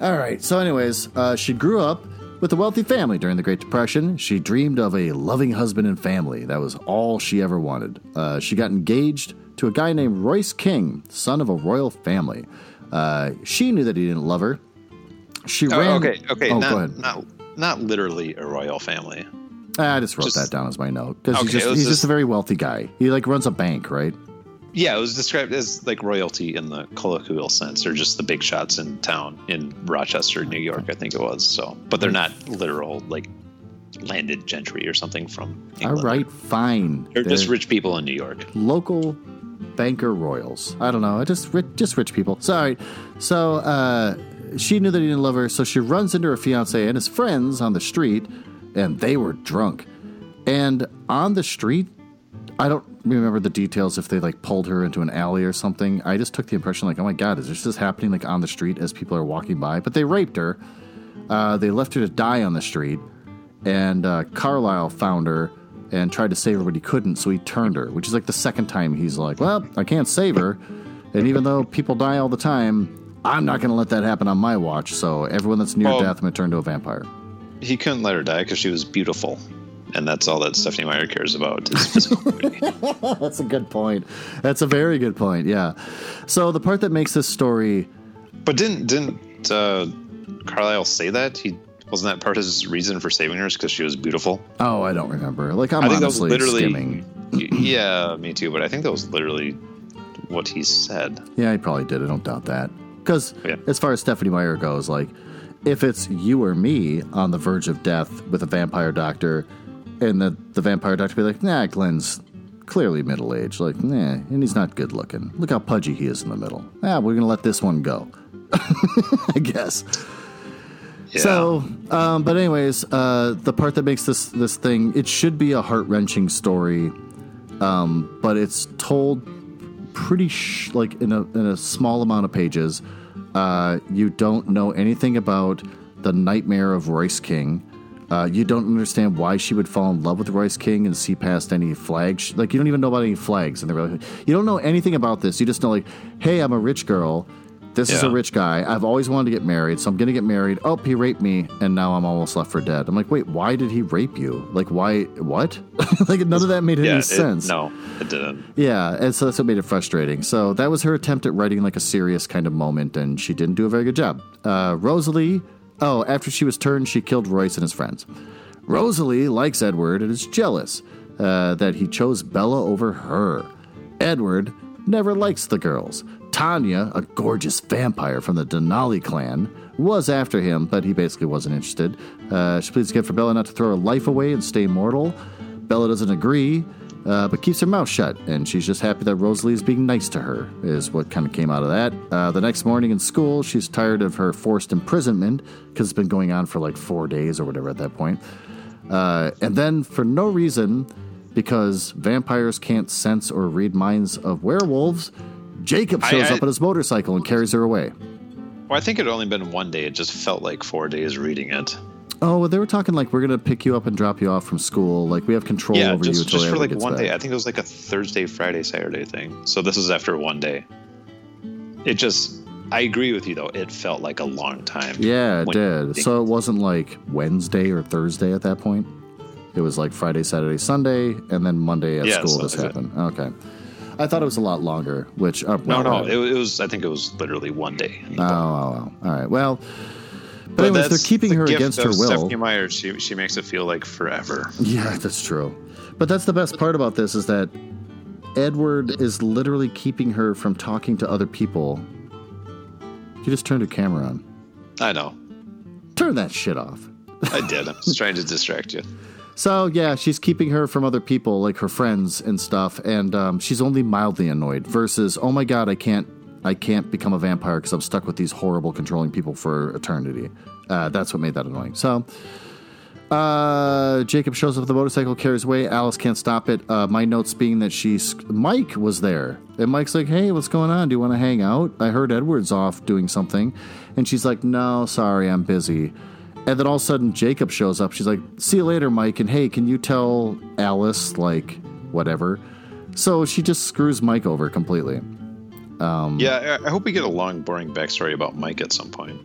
All right, so, anyways, uh, she grew up with a wealthy family during the Great Depression. She dreamed of a loving husband and family. That was all she ever wanted. Uh, she got engaged to a guy named Royce King, son of a royal family. Uh, she knew that he didn't love her. She Oh, ran. okay, okay, Oh, not, go ahead. not not literally a royal family. I just wrote Just- that down as my note because he's, just, he's just just- a very wealthy guy. He like runs a bank, right? Yeah, it was described as like royalty in the colloquial sense, or just the big shots in town in Rochester, New York, I think it was. So, but they're not literal like landed gentry or something from England. All right, fine. They're just They're rich people in New York. local banker royals. I don't know. Just rich, just rich people. Sorry. So uh, she knew that he didn't love her, so she runs into her fiance and his friends on the street, and they were drunk. And on the street, I don't remember the details if they like pulled her into an alley or something. I just took the impression like, oh my god, is this just happening like on the street as people are walking by? But they raped her. Uh, they left her to die on the street, and uh, Carlisle found her and tried to save her, but he couldn't, so he turned her. Which is like the second time he's like, well, I can't save her, and even though people die all the time, I'm not going to let that happen on my watch. So everyone that's near Well- death, I'm going to turn to a vampire. He couldn't let her die because she was beautiful, and that's all that Stephenie Meyer cares about is [laughs] physical beauty. [laughs] That's a good point. That's a very good point. Yeah. So the part that makes this story But didn't didn't uh, Carlisle say that he wasn't that part of his reason for saving her is because she was beautiful? Oh, I don't remember. Like I'm I think that was literally. skimming. Yeah, me too. But I think that was literally what he said. Yeah, he probably did. I don't doubt that. Because Yeah. as far as Stephenie Meyer goes, like if it's you or me on the verge of death with a vampire doctor, and the the vampire doctor be like, "Nah, Glenn's clearly middle aged. Like, nah, and he's not good looking. Look how pudgy he is in the middle. Ah, we're gonna let this one go." [laughs] I guess. Yeah. So, um, but anyways, uh, the part that makes this this thing, it should be a heart wrenching story, um, but it's told pretty sh- like in a in a small amount of pages. Uh, you don't know anything about the nightmare of Royce King. Uh, you don't understand why she would fall in love with Royce King and see past any flags. Like you don't even know about any flags in the relationship. You don't know anything about this. You just know like, hey, I'm a rich girl. This is a rich guy. I've always wanted to get married, so I'm going to get married. Oh, he raped me, and now I'm almost left for dead. I'm like, wait, why did he rape you? Like, why? What? [laughs] like, none of that made yeah, any it- sense. no, it didn't. Yeah, and so that's what made it frustrating. So that was her attempt at writing like a serious kind of moment, and she didn't do a very good job. Uh, Rosalie, oh, after she was turned, she killed Royce and his friends. Rosalie likes Edward and is jealous uh, that he chose Bella over her. Edward never likes the girls. Tanya, a gorgeous vampire from the Denali clan, was after him, but he basically wasn't interested. Uh, she pleads again for Bella not to throw her life away and stay mortal. Bella doesn't agree, uh, but keeps her mouth shut, and she's just happy that Rosalie is being nice to her, is what kind of came out of that. Uh, the next morning in school, she's tired of her forced imprisonment, because it's been going on for like four days or whatever at that point. Uh, and then, for no reason, because vampires can't sense or read minds of werewolves, Jacob I- shows I- up on his motorcycle and carries her away. Well, I think it had only been one day. It just felt like four days reading it. Oh, well, they were talking like we're gonna pick you up and drop you off from school. Like we have control yeah, over you just, until just for like one back. day. I think it was like a Thursday, Friday, Saturday thing. So this is after one day. It just, I agree with you though. It felt like a long time. Yeah, it did. So it wasn't like Wednesday or Thursday at that point. It was like Friday, Saturday, Sunday, and then Monday at Yeah, school so this is it. happened. Okay. I thought it was a lot longer, which uh, No, well, no, it, it was. I think it was literally one day. Oh, oh, oh, all right. Well, but, anyways, they're keeping the her against her will. Stephenie Meyer, she she makes it feel like forever. Yeah, that's true. But that's the best part about this is that Edward is literally keeping her from talking to other people. You just turned your camera on. I know. Turn that shit off. I did. I'm just trying to distract you. [laughs] So yeah, she's keeping her from other people, like her friends and stuff, and um, she's only mildly annoyed. Versus, oh my god, I can't, I can't become a vampire because I'm stuck with these horrible controlling people for eternity. Uh, that's what made that annoying. So. Uh, Jacob shows up with the motorcycle, carries away. Alice can't stop it. Uh, my notes being that she's Mike was there, and Mike's like, "Hey, what's going on? Do you want to hang out? I heard Edward's off doing something," and she's like, "No, sorry, I'm busy." And then all of a sudden, Jacob shows up. She's like, "See you later, Mike." And hey, can you tell Alice like whatever? So she just screws Mike over completely. Yeah, I I hope we get a long, boring backstory about Mike at some point.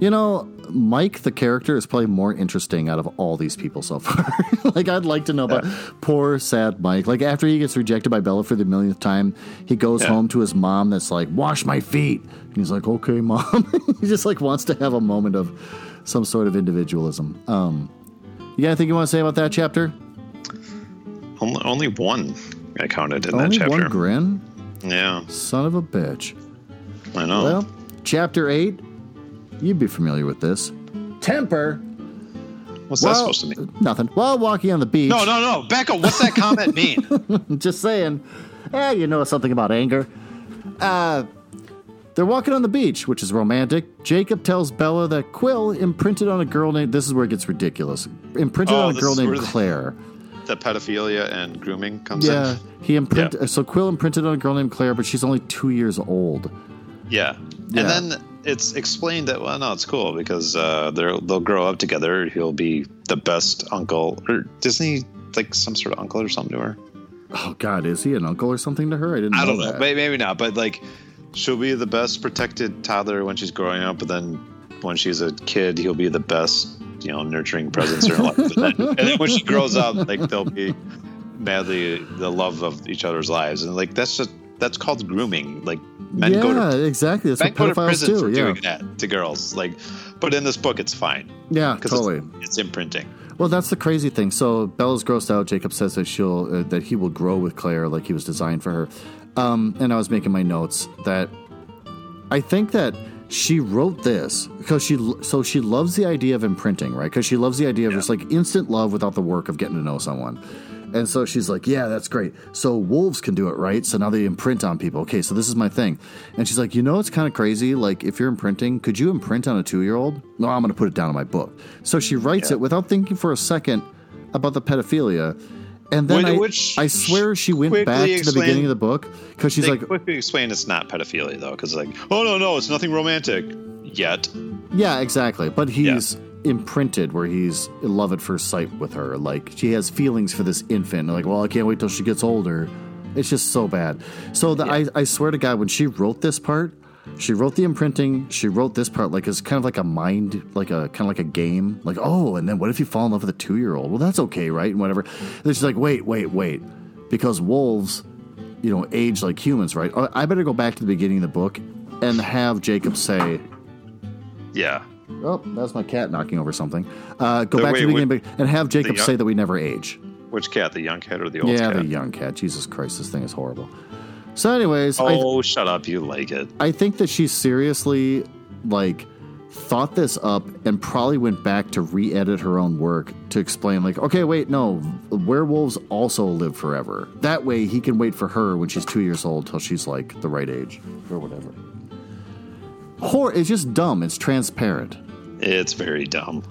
You know, Mike, the character, is probably more interesting out of all these people so far. [laughs] like, I'd like to know about poor, sad Mike. Like, after he gets rejected by Bella for the millionth time, he goes Yeah. home to his mom that's like, wash my feet. And he's like, okay, mom. [laughs] he just, like, wants to have a moment of some sort of individualism. Um, you got anything you want to say about that chapter? Only, only one I counted in Only that chapter. one grin? Yeah, Son of a bitch. I know. Well, chapter 8, you'd be familiar with this. Temper. What's that supposed to mean? Nothing. While walking on the beach. No, no, no. Back up. What's that comment [laughs] mean? Just saying. Eh, you know something about anger. Uh, they're walking on the beach, which is romantic. Jacob tells Bella that Quill imprinted on a girl named. This is where it gets ridiculous. Imprinted Oh, on a girl named Claire. the- The pedophilia and grooming comes Yeah, in. he imprinted. Yeah. So Quill imprinted on a girl named Claire, but she's only two years old. Yeah. Yeah. And then it's explained that well, no, it's cool because uh, they'll they'll grow up together. He'll be the best uncle, or isn't he like some sort of uncle or something to her? Oh God, is he an uncle or something to her? I didn't. I don't know know. that. Maybe not, but like she'll be the best protected toddler when she's growing up, but then when she's a kid, he'll be the best, you know, nurturing presence in her life. And then, and then when she grows up, like they'll be madly the love of each other's lives, and like that's just that's called grooming. Like men yeah, go to exactly. That's men go to prison do. for Yeah, doing that to girls. Like, but in this book, it's fine yeah, because totally. it's, it's imprinting. Well, that's the crazy thing. So Bella's grossed out. Jacob says that she'll uh, that he will grow with Claire, like he was designed for her. Um, and I was making my notes that I think that she wrote this because she so she loves the idea of imprinting, right? Because she loves the idea of just like instant love without the work of getting to know someone. And so she's like, "Yeah, that's great. So wolves can do it, right? So now they imprint on people. Okay, so this is my thing." And she's like, "You know, it's kind of crazy. Like, if you're imprinting, could you imprint on a two-year-old? No, I'm going to put it down in my book." So she writes it without thinking for a second about the pedophilia. And then Wait, I, which I swear she went back to the beginning of the book because she's they like, quickly explain it's not pedophilia though, because like, oh no, no, it's nothing romantic yet. Yeah, exactly. But he's imprinted where he's in love at first sight with her. Like she has feelings for this infant. Like, well, I can't wait till she gets older. It's just so bad. So the, I, I swear to God, when she wrote this part, she wrote the imprinting. She wrote this part like it's kind of like a mind, like a kind of like a game. Like, oh, and then what if you fall in love with a two year old? Well, that's okay, right? And whatever. And she's like, wait, wait, wait, because wolves, you know, age like humans, right? Oh, I better go back to the beginning of the book and have Jacob say, Yeah. Oh, that's my cat knocking over something. Uh, go The- back wait, to the beginning wait, and have Jacob young- say that we never age. Which cat? The young cat or the old yeah, cat? the young cat. Jesus Christ, this thing is horrible. So, anyways, oh, shut up! You like it? I, I think that she seriously like thought this up and probably went back to re-edit her own work to explain like okay wait no werewolves also live forever that way he can wait for her when she's two years old till she's like the right age or whatever Hor- it's just dumb it's transparent It's very dumb.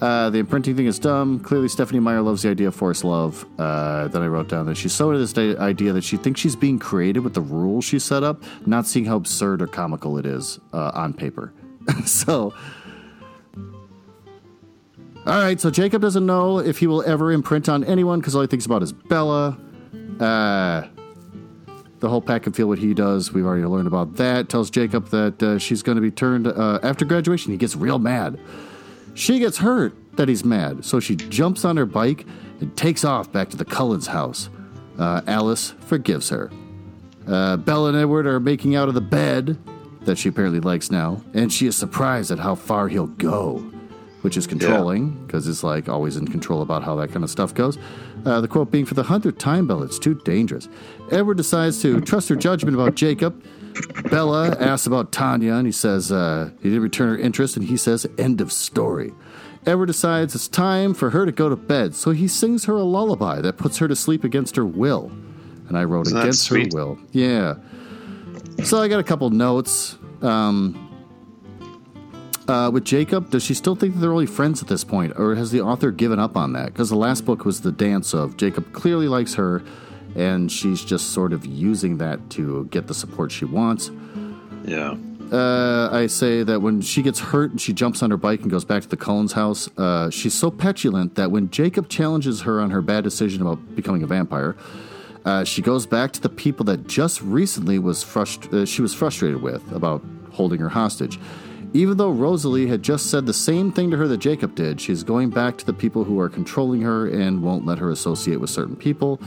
Uh, the imprinting thing is dumb. Clearly, Stephenie Meyer loves the idea of forced love. Uh, then I wrote down that she's so into this idea that she thinks she's being creative with the rules she set up, not seeing how absurd or comical it is uh, on paper. [laughs] so, all right. So Jacob doesn't know if he will ever imprint on anyone because all he thinks about is Bella. Uh, the whole pack can feel what he does. We've already learned about that. Tells Jacob that uh, she's going to be turned uh, after graduation. He gets real mad. She gets hurt that he's mad, so she jumps on her bike and takes off back to the Cullens house. Uh, Alice forgives her. Uh, Bella and Edward are making out of the bed that she apparently likes now, and she is surprised at how far he'll go. which is controlling because it's like always in control about how that kind of stuff goes. Uh, the quote being, For the hundredth time, Bella, it's too dangerous. Edward decides to trust her judgment about Jacob. Bella asks about Tanya, and he says uh, he didn't return her interest, and he says, End of story. Edward decides it's time for her to go to bed, so he sings her a lullaby that puts her to sleep against her will. And I wrote Isn't against her will. Yeah. So I got a couple notes. Um, uh, with Jacob, does she still think that they're only friends at this point, or has the author given up on that? Because the last book was the dance of Jacob clearly likes her, and she's just sort of using that to get the support she wants. Yeah. Uh, I say that when she gets hurt and she jumps on her bike and goes back to the Cullens house, uh, she's so petulant that when Jacob challenges her on her bad decision about becoming a vampire, uh, she goes back to the people that just recently was frust- uh, she was frustrated with about holding her hostage. Even though Rosalie had just said the same thing to her that Jacob did, she's going back to the people who are controlling her and won't let her associate with certain people.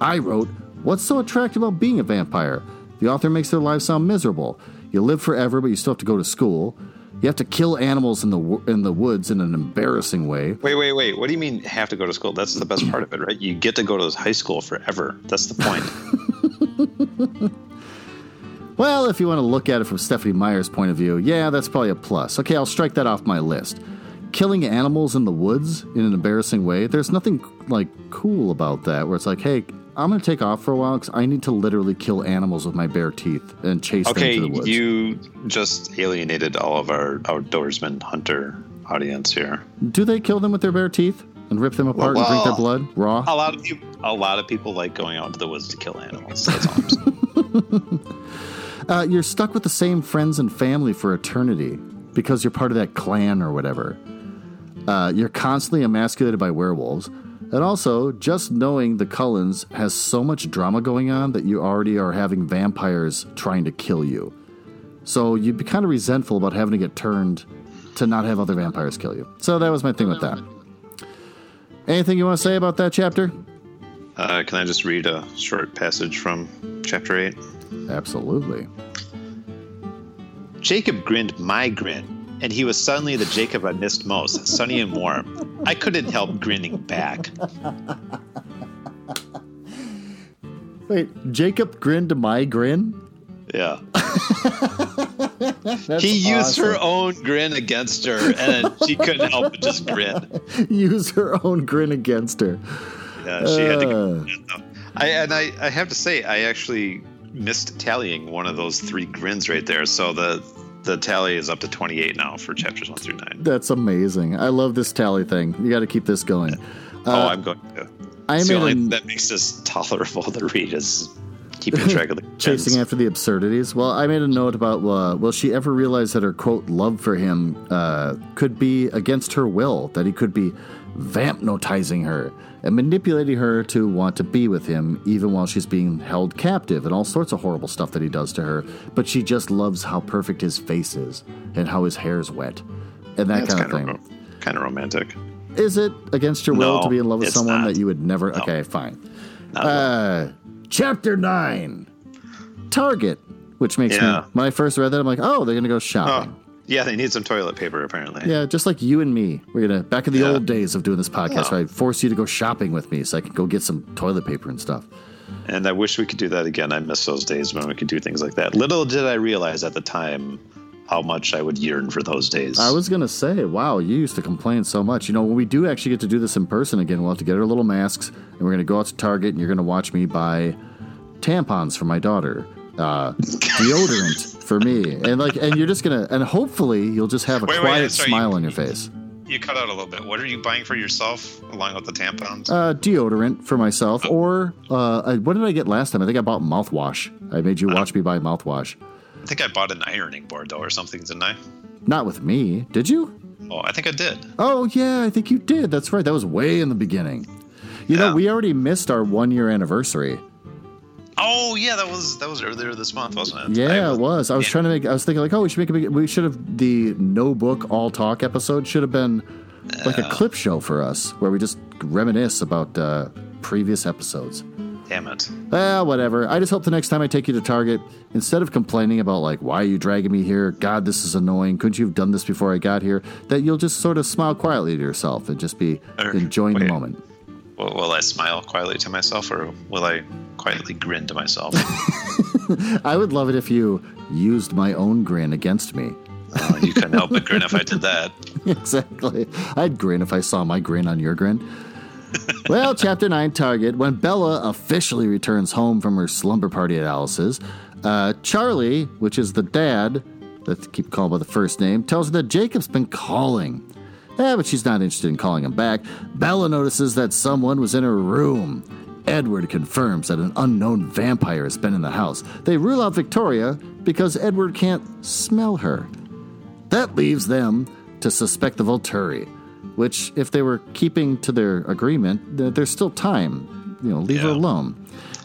I wrote, What's so attractive about being a vampire? The author makes their lives sound miserable. You live forever, but you still have to go to school. You have to kill animals in the in the woods in an embarrassing way. Wait, wait, wait. What do you mean have to go to school? That's the best part of it, right? You get to go to high school forever. That's the point. [laughs] Well, if you want to look at it from Stephenie Meyer's point of view, yeah, that's probably a plus. Okay, I'll strike that off my list. Killing animals in the woods in an embarrassing way, there's nothing like cool about that where it's like, hey, I'm going to take off for a while because I need to literally kill animals with my bare teeth and chase okay, them to the woods. you just alienated all of our outdoorsman hunter audience here. Do they kill them with their bare teeth and rip them apart and drink their blood raw? A lot of people, a lot of people like going out into the woods to kill animals. That's all. [laughs] Uh, you're stuck with the same friends and family for eternity because you're part of that clan or whatever. Uh, you're constantly emasculated by werewolves. And also, just knowing the Cullens has so much drama going on that you already are having vampires trying to kill you. So you'd be kind of resentful about having to get turned to not have other vampires kill you. So that was my thing with that. Anything you want to say about that chapter? Uh, can I just read a short passage from chapter eight? Absolutely. Jacob grinned my grin, and he was suddenly the Jacob I missed most, sunny and warm. I couldn't help grinning back. Wait, Jacob grinned my grin? Yeah. [laughs] He used her own grin against her, and she couldn't help but just grin. [laughs] use her own grin against her. Yeah, she had to Uh. I and I, I have to say, I actually missed tallying one of those three grins right there. So the the tally is up to 28 now for chapters one through nine. That's amazing. I love this tally thing. You got to keep this going. oh, I'm going to. I It's the only a- thing that makes this tolerable to read is keeping [laughs] track of the chasing after the absurdities. Well, I made a note about uh, will she ever realize that her quote love for him uh, could be against her will, that he could be vampnotizing her and manipulating her to want to be with him, even while she's being held captive and all sorts of horrible stuff that he does to her. But she just loves how perfect his face is and how his hair's wet and that That's kind of thing. of kind of romantic. Is it against your will No, to be in love with someone not. that you would never? Okay, fine. Not at all. Uh, chapter nine, Target, which makes Yeah. me when I first read that, I'm like, oh, they're gonna go oh, shopping. Yeah, they need some toilet paper apparently. Yeah, just like you and me. We're gonna back in the Yeah. old days of doing this podcast, where I force you to go shopping with me so I can go get some toilet paper and stuff. And I wish we could do that again. I miss those days when we could do things like that. Little did I realize at the time how much I would yearn for those days. I was gonna say, wow, you used to complain so much. You know, when we do actually get to do this in person again, we'll have to get our little masks and we're gonna go out to Target and you're gonna watch me buy tampons for my daughter, uh, deodorant for me, and like, and you're just gonna, and hopefully you'll just have a Wait, wait, quiet sorry, smile you- on your face. You cut out a little bit. What are you buying for yourself along with the tampons? Uh, deodorant for myself, or uh, what did I get last time? I think I bought mouthwash. I made you watch me buy mouthwash. I think I bought an ironing board though, or something, didn't I? Not with me, did you? Oh, I think I did. Oh yeah, I think you did. That's right. That was way in the beginning. You know, we already missed our one year anniversary. Oh yeah, that was that was earlier this month, wasn't it? Yeah, I it was. I was yeah. trying to make. I was thinking like, oh, we should make a big. We should have the no book all talk episode should have been like a clip show for us where we just reminisce about uh, previous episodes. Damn it. Well, whatever. I just hope the next time I take you to Target, instead of complaining about, like, why are you dragging me here? God, this is annoying. Couldn't you have done this before I got here? That you'll just sort of smile quietly to yourself and just be enjoying the moment. Will, will I smile quietly to myself or will I quietly grin to myself? [laughs] I would love it if you used my own grin against me. oh, you couldn't help but grin if I did that. [laughs] exactly. I'd grin if I saw my grin on your grin. [laughs] well, chapter 9 Target. When Bella officially returns home from her slumber party at Alice's, uh, Charlie, which is the dad, let's keep calling by the first name, tells her that Jacob's been calling. Yeah, but she's not interested in calling him back. Bella notices that someone was in her room. Edward confirms that an unknown vampire has been in the house. They rule out Victoria because Edward can't smell her. That leaves them to suspect the Volturi, which, if they were keeping to their agreement, th- there's still time. You know, leave her alone.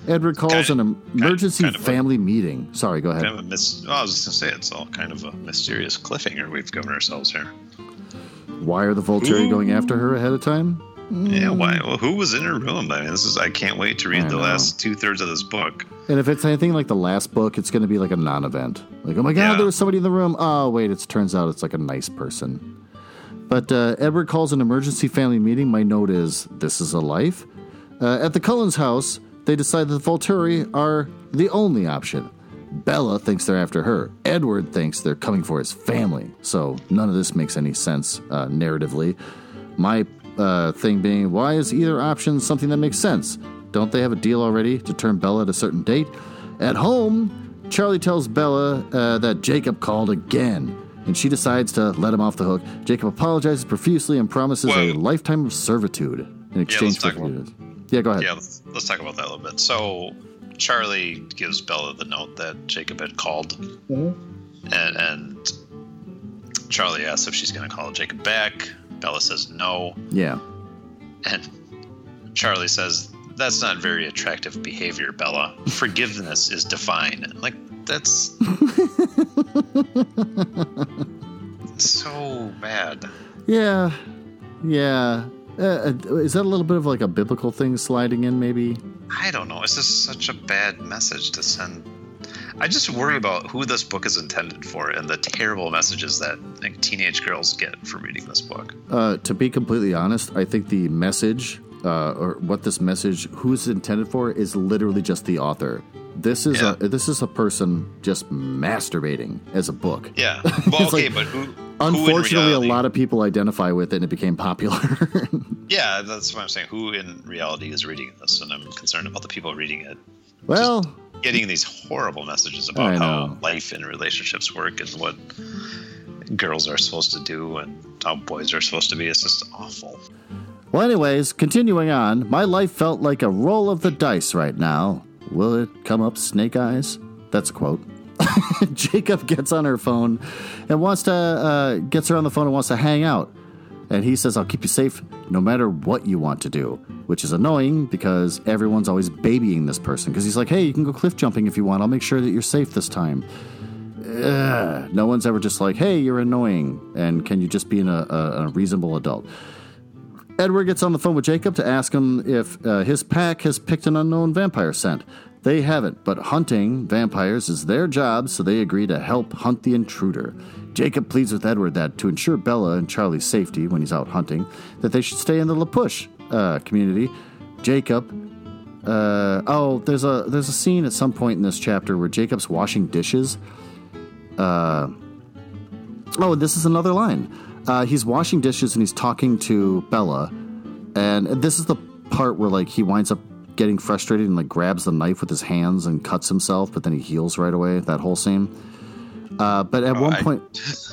Edward calls Kind- an emergency kind of a- family meeting. Sorry, go ahead. Kind of a mis- well, I was just going to say, it's all kind of a mysterious cliffhanger we've given ourselves here. Why are the Volturi going after her ahead of time? Yeah, why? Well, who was in her room? I mean, this is. I can't wait to read I the know. last two thirds of this book. And if it's anything like the last book, it's going to be like a non-event. Like, oh my god, Yeah. there was somebody in the room. Oh wait, it turns out it's like a nice person. But uh, Edward calls an emergency family meeting. My note is this is a life. Uh, at the Cullens house, they decide that the Volturi are the only option. Bella thinks they're after her. Edward thinks they're coming for his family. So none of this makes any sense uh, narratively. My uh, thing being, why is either option something that makes sense? Don't they have a deal already to turn Bella at a certain date? At home, Charlie tells Bella uh, that Jacob called again, and she decides to let him off the hook. Jacob apologizes profusely and promises a lifetime of servitude in exchange let's for forgiveness. Yeah, go ahead. Yeah, let's, let's talk about that a little bit. So, Charlie gives Bella the note that Jacob had called, and, and Charlie asks if she's going to call Jacob back. Bella says no, Yeah. and Charlie says that's not very attractive behavior, Bella. Forgiveness is divine. Like that's [laughs] so bad. Yeah. Yeah. Uh, uh, is that a little bit of like a biblical thing sliding in, maybe? I don't know. It's just such a bad message to send. I just worry about who this book is intended for and the terrible messages that like, teenage girls get from reading this book. Uh, to be completely honest, I think the message, uh, or what this message, who's intended for, is literally just the author. This is Yeah. a this is a person just masturbating as a book. Yeah. [laughs] Well, okay, like- but who? Unfortunately, a lot of people identify with it, and it became popular. [laughs] Yeah, that's what I'm saying. Who in reality is reading this? And I'm concerned about the people reading it well, getting these horrible messages about how life and relationships work and what girls are supposed to do and how boys are supposed to be. It's just awful. well. Anyways, continuing on, my life felt like a roll of the dice right now. Will it come up snake eyes? That's a quote. [laughs] Jacob gets on her phone and wants to uh, gets her on the phone and wants to hang out. And he says, "I'll keep you safe no matter what you want to do," which is annoying because everyone's always babying this person. Because he's like, "Hey, you can go cliff jumping if you want. I'll make sure that you're safe this time." Ugh. no one's ever just like, "Hey, you're annoying," and can you just be a, a reasonable adult? Edward gets on the phone with Jacob to ask him if uh, his pack has picked an unknown vampire scent. They haven't, but hunting vampires is their job, so they agree to help hunt the intruder. Jacob pleads with Edward that to ensure Bella and Charlie's safety when he's out hunting, that they should stay in the La Push uh, community. Jacob, uh, oh, there's a there's a scene at some point in this chapter where Jacob's washing dishes. Uh, oh, this is another line. Uh, he's washing dishes and he's talking to Bella, and this is the part where like he winds up getting frustrated and like grabs the knife with his hands and cuts himself, but then he heals right away. That whole scene. Uh, but at one I- point,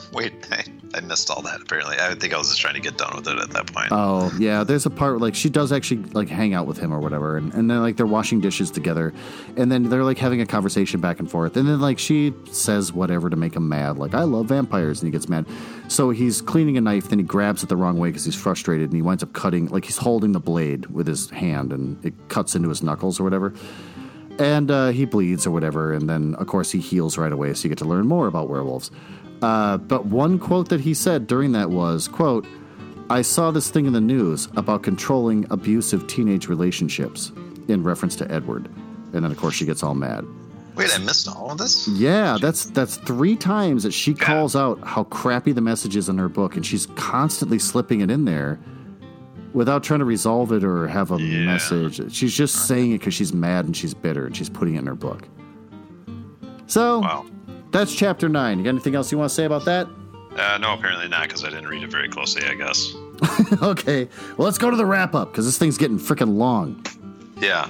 [laughs] Wait, I, I missed all that. Apparently, I think I was just trying to get done with it at that point. Oh yeah, there's a part where, like she does actually like hang out with him or whatever, and, and then like they're washing dishes together, and then they're like having a conversation back and forth, and then like she says whatever to make him mad, like I love vampires, and he gets mad. So he's cleaning a knife, then he grabs it the wrong way because he's frustrated, and he winds up cutting like he's holding the blade with his hand, and it cuts into his knuckles or whatever. And uh, he bleeds or whatever, and then of course he heals right away, so you get to learn more about werewolves. Uh, but one quote that he said during that was, "quote I saw this thing in the news about controlling abusive teenage relationships. in reference to Edward. And then, of course, she gets all mad. Wait, I missed all of this? Yeah, that's that's three times that she calls out how crappy the message is in her book, and she's constantly slipping it in there without trying to resolve it or have a Yeah. message. She's just saying it because she's mad and she's bitter, and she's putting it in her book. So Wow. That's chapter nine. You got anything else you want to say about that? Uh, no, apparently not, because I didn't read it very closely, I guess. [laughs] okay, well let's go to the wrap up because this thing's getting freaking long. Yeah.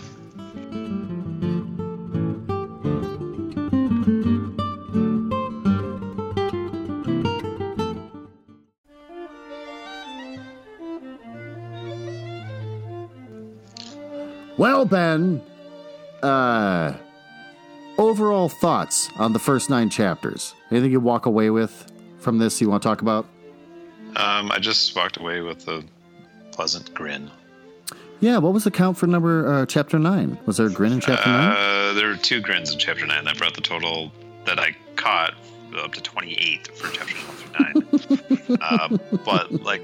Well, Ben, uh, overall thoughts on the first nine chapters? Anything you walk away with from this you want to talk about? Um, I just walked away with a pleasant grin. Yeah, what was the count for number uh, chapter nine? Was there a grin in chapter nine? Uh, there were two grins in chapter 9 that brought the total that I caught up to 28 for chapter 9. [laughs] uh, but like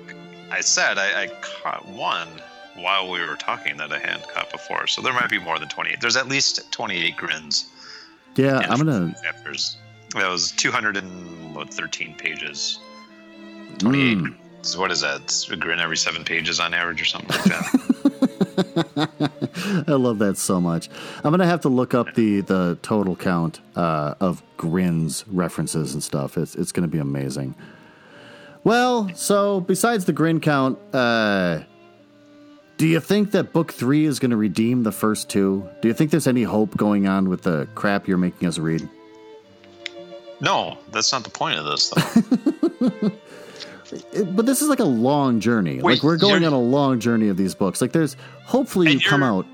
I said, I, I caught one while we were talking that I hadn't caught before. So there might be more than 28. There's at least 28 grins. Yeah, I'm gonna. chapters. That was 213 pages. 28. Mm. So what is that? It's a grin every seven pages on average or something like that. [laughs] I love that so much. I'm gonna have to look up the the total count uh, of grins references and stuff. It's it's gonna be amazing. Well, so besides the grin count, uh, do you think that book three is gonna redeem the first two? Do you think there's any hope going on with the crap you're making us read? no, that's not the point of this, though. [laughs] But this is like a long journey. Wait, like we're going on a long journey of these books. Like there's hopefully you come out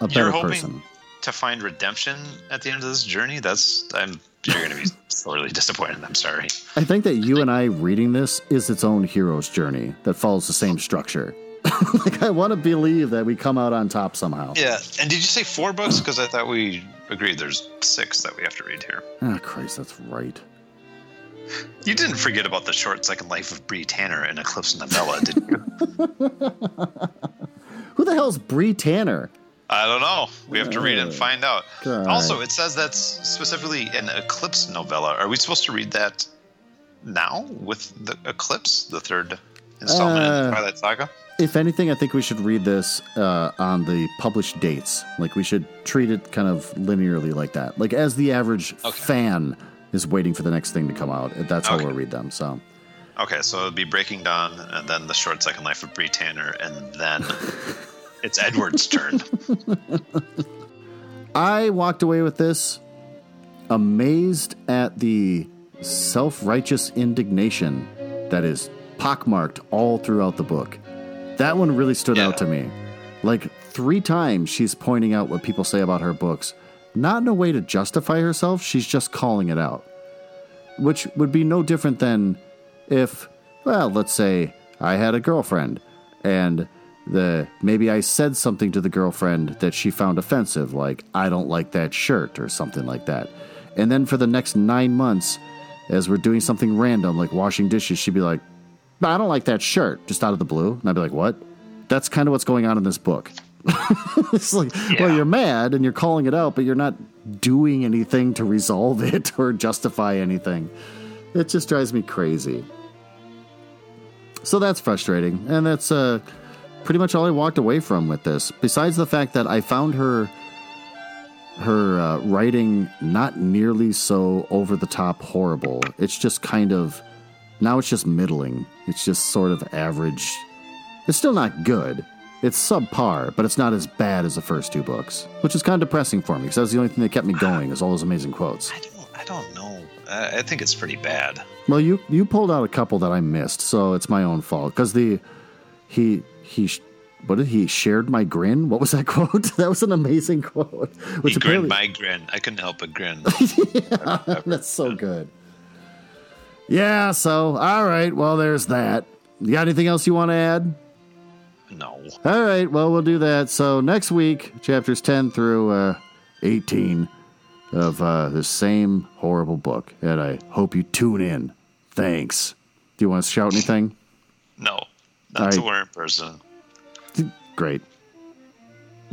a better person. to find redemption at the end of this journey, that's I'm you're going to be [laughs] sorely disappointed. I'm sorry. I think that you and I reading this is its own hero's journey that follows the same structure. [laughs] like I want to believe that we come out on top somehow. Yeah, and did you say four books? Because I thought we agreed there's six that we have to read here. Ah, Christ, that's right. You didn't forget about the short second life of Bree Tanner in Eclipse novella, did you? [laughs] Who the hell's Bree Tanner? I don't know. We have to read and Uh, find out. God. Also, it says that's specifically an Eclipse novella. Are we supposed to read that now with the Eclipse, the third installment in Uh, the Twilight Saga? If anything, I think we should read this uh, on the published dates. Like we should treat it kind of linearly like that. Like as the average Okay. fan is waiting for the next thing to come out. That's how Okay. we'll read them. So Okay, so it'd be Breaking Dawn, and then the short second life of Bree Tanner, and then [laughs] it's Edward's turn. I walked away with this amazed at the self righteous indignation that is pockmarked all throughout the book. That one really stood Yeah. out to me. Like three times she's pointing out what people say about her books, not in a way to justify herself, she's just calling it out. Which would be no different than if, well, let's say I had a girlfriend and the maybe I said something to the girlfriend that she found offensive, like I don't like that shirt or something like that. And then for the next nine months, as we're doing something random like washing dishes, she'd be like, "No, I don't like that shirt, just out of the blue. And I'd be like, What? That's kind of what's going on in this book. [laughs] it's like, well, you're mad and you're calling it out, but you're not doing anything to resolve [laughs] it or justify anything. It just drives me crazy. So that's frustrating. And that's uh, pretty much all I walked away from with this. Besides the fact that I found her her uh, writing not nearly so over the top horrible. It's just kind of now it's just middling. It's just sort of average. It's still not good. It's subpar, but it's not as bad as the first two books, which is kind of depressing for me because that was the only thing that kept me going. Is all those amazing quotes. I don't, I don't know. I, I think it's pretty bad. Well, you you pulled out a couple that I missed, so it's my own fault. Because the he he what did he shared my grin? What was that [laughs] quote? that was an amazing quote. [laughs] Which he grinned my grin. I couldn't help but grin. [laughs] that's so good. Yeah. So all right. Well, there's that. You got anything else you want to add? no. All right. Well, we'll do that. So next week, chapters ten through uh, eighteen of uh, the same horrible book, and I hope you tune in. Thanks. Do you want to shout anything? No. Not to wear in person. Great. [laughs]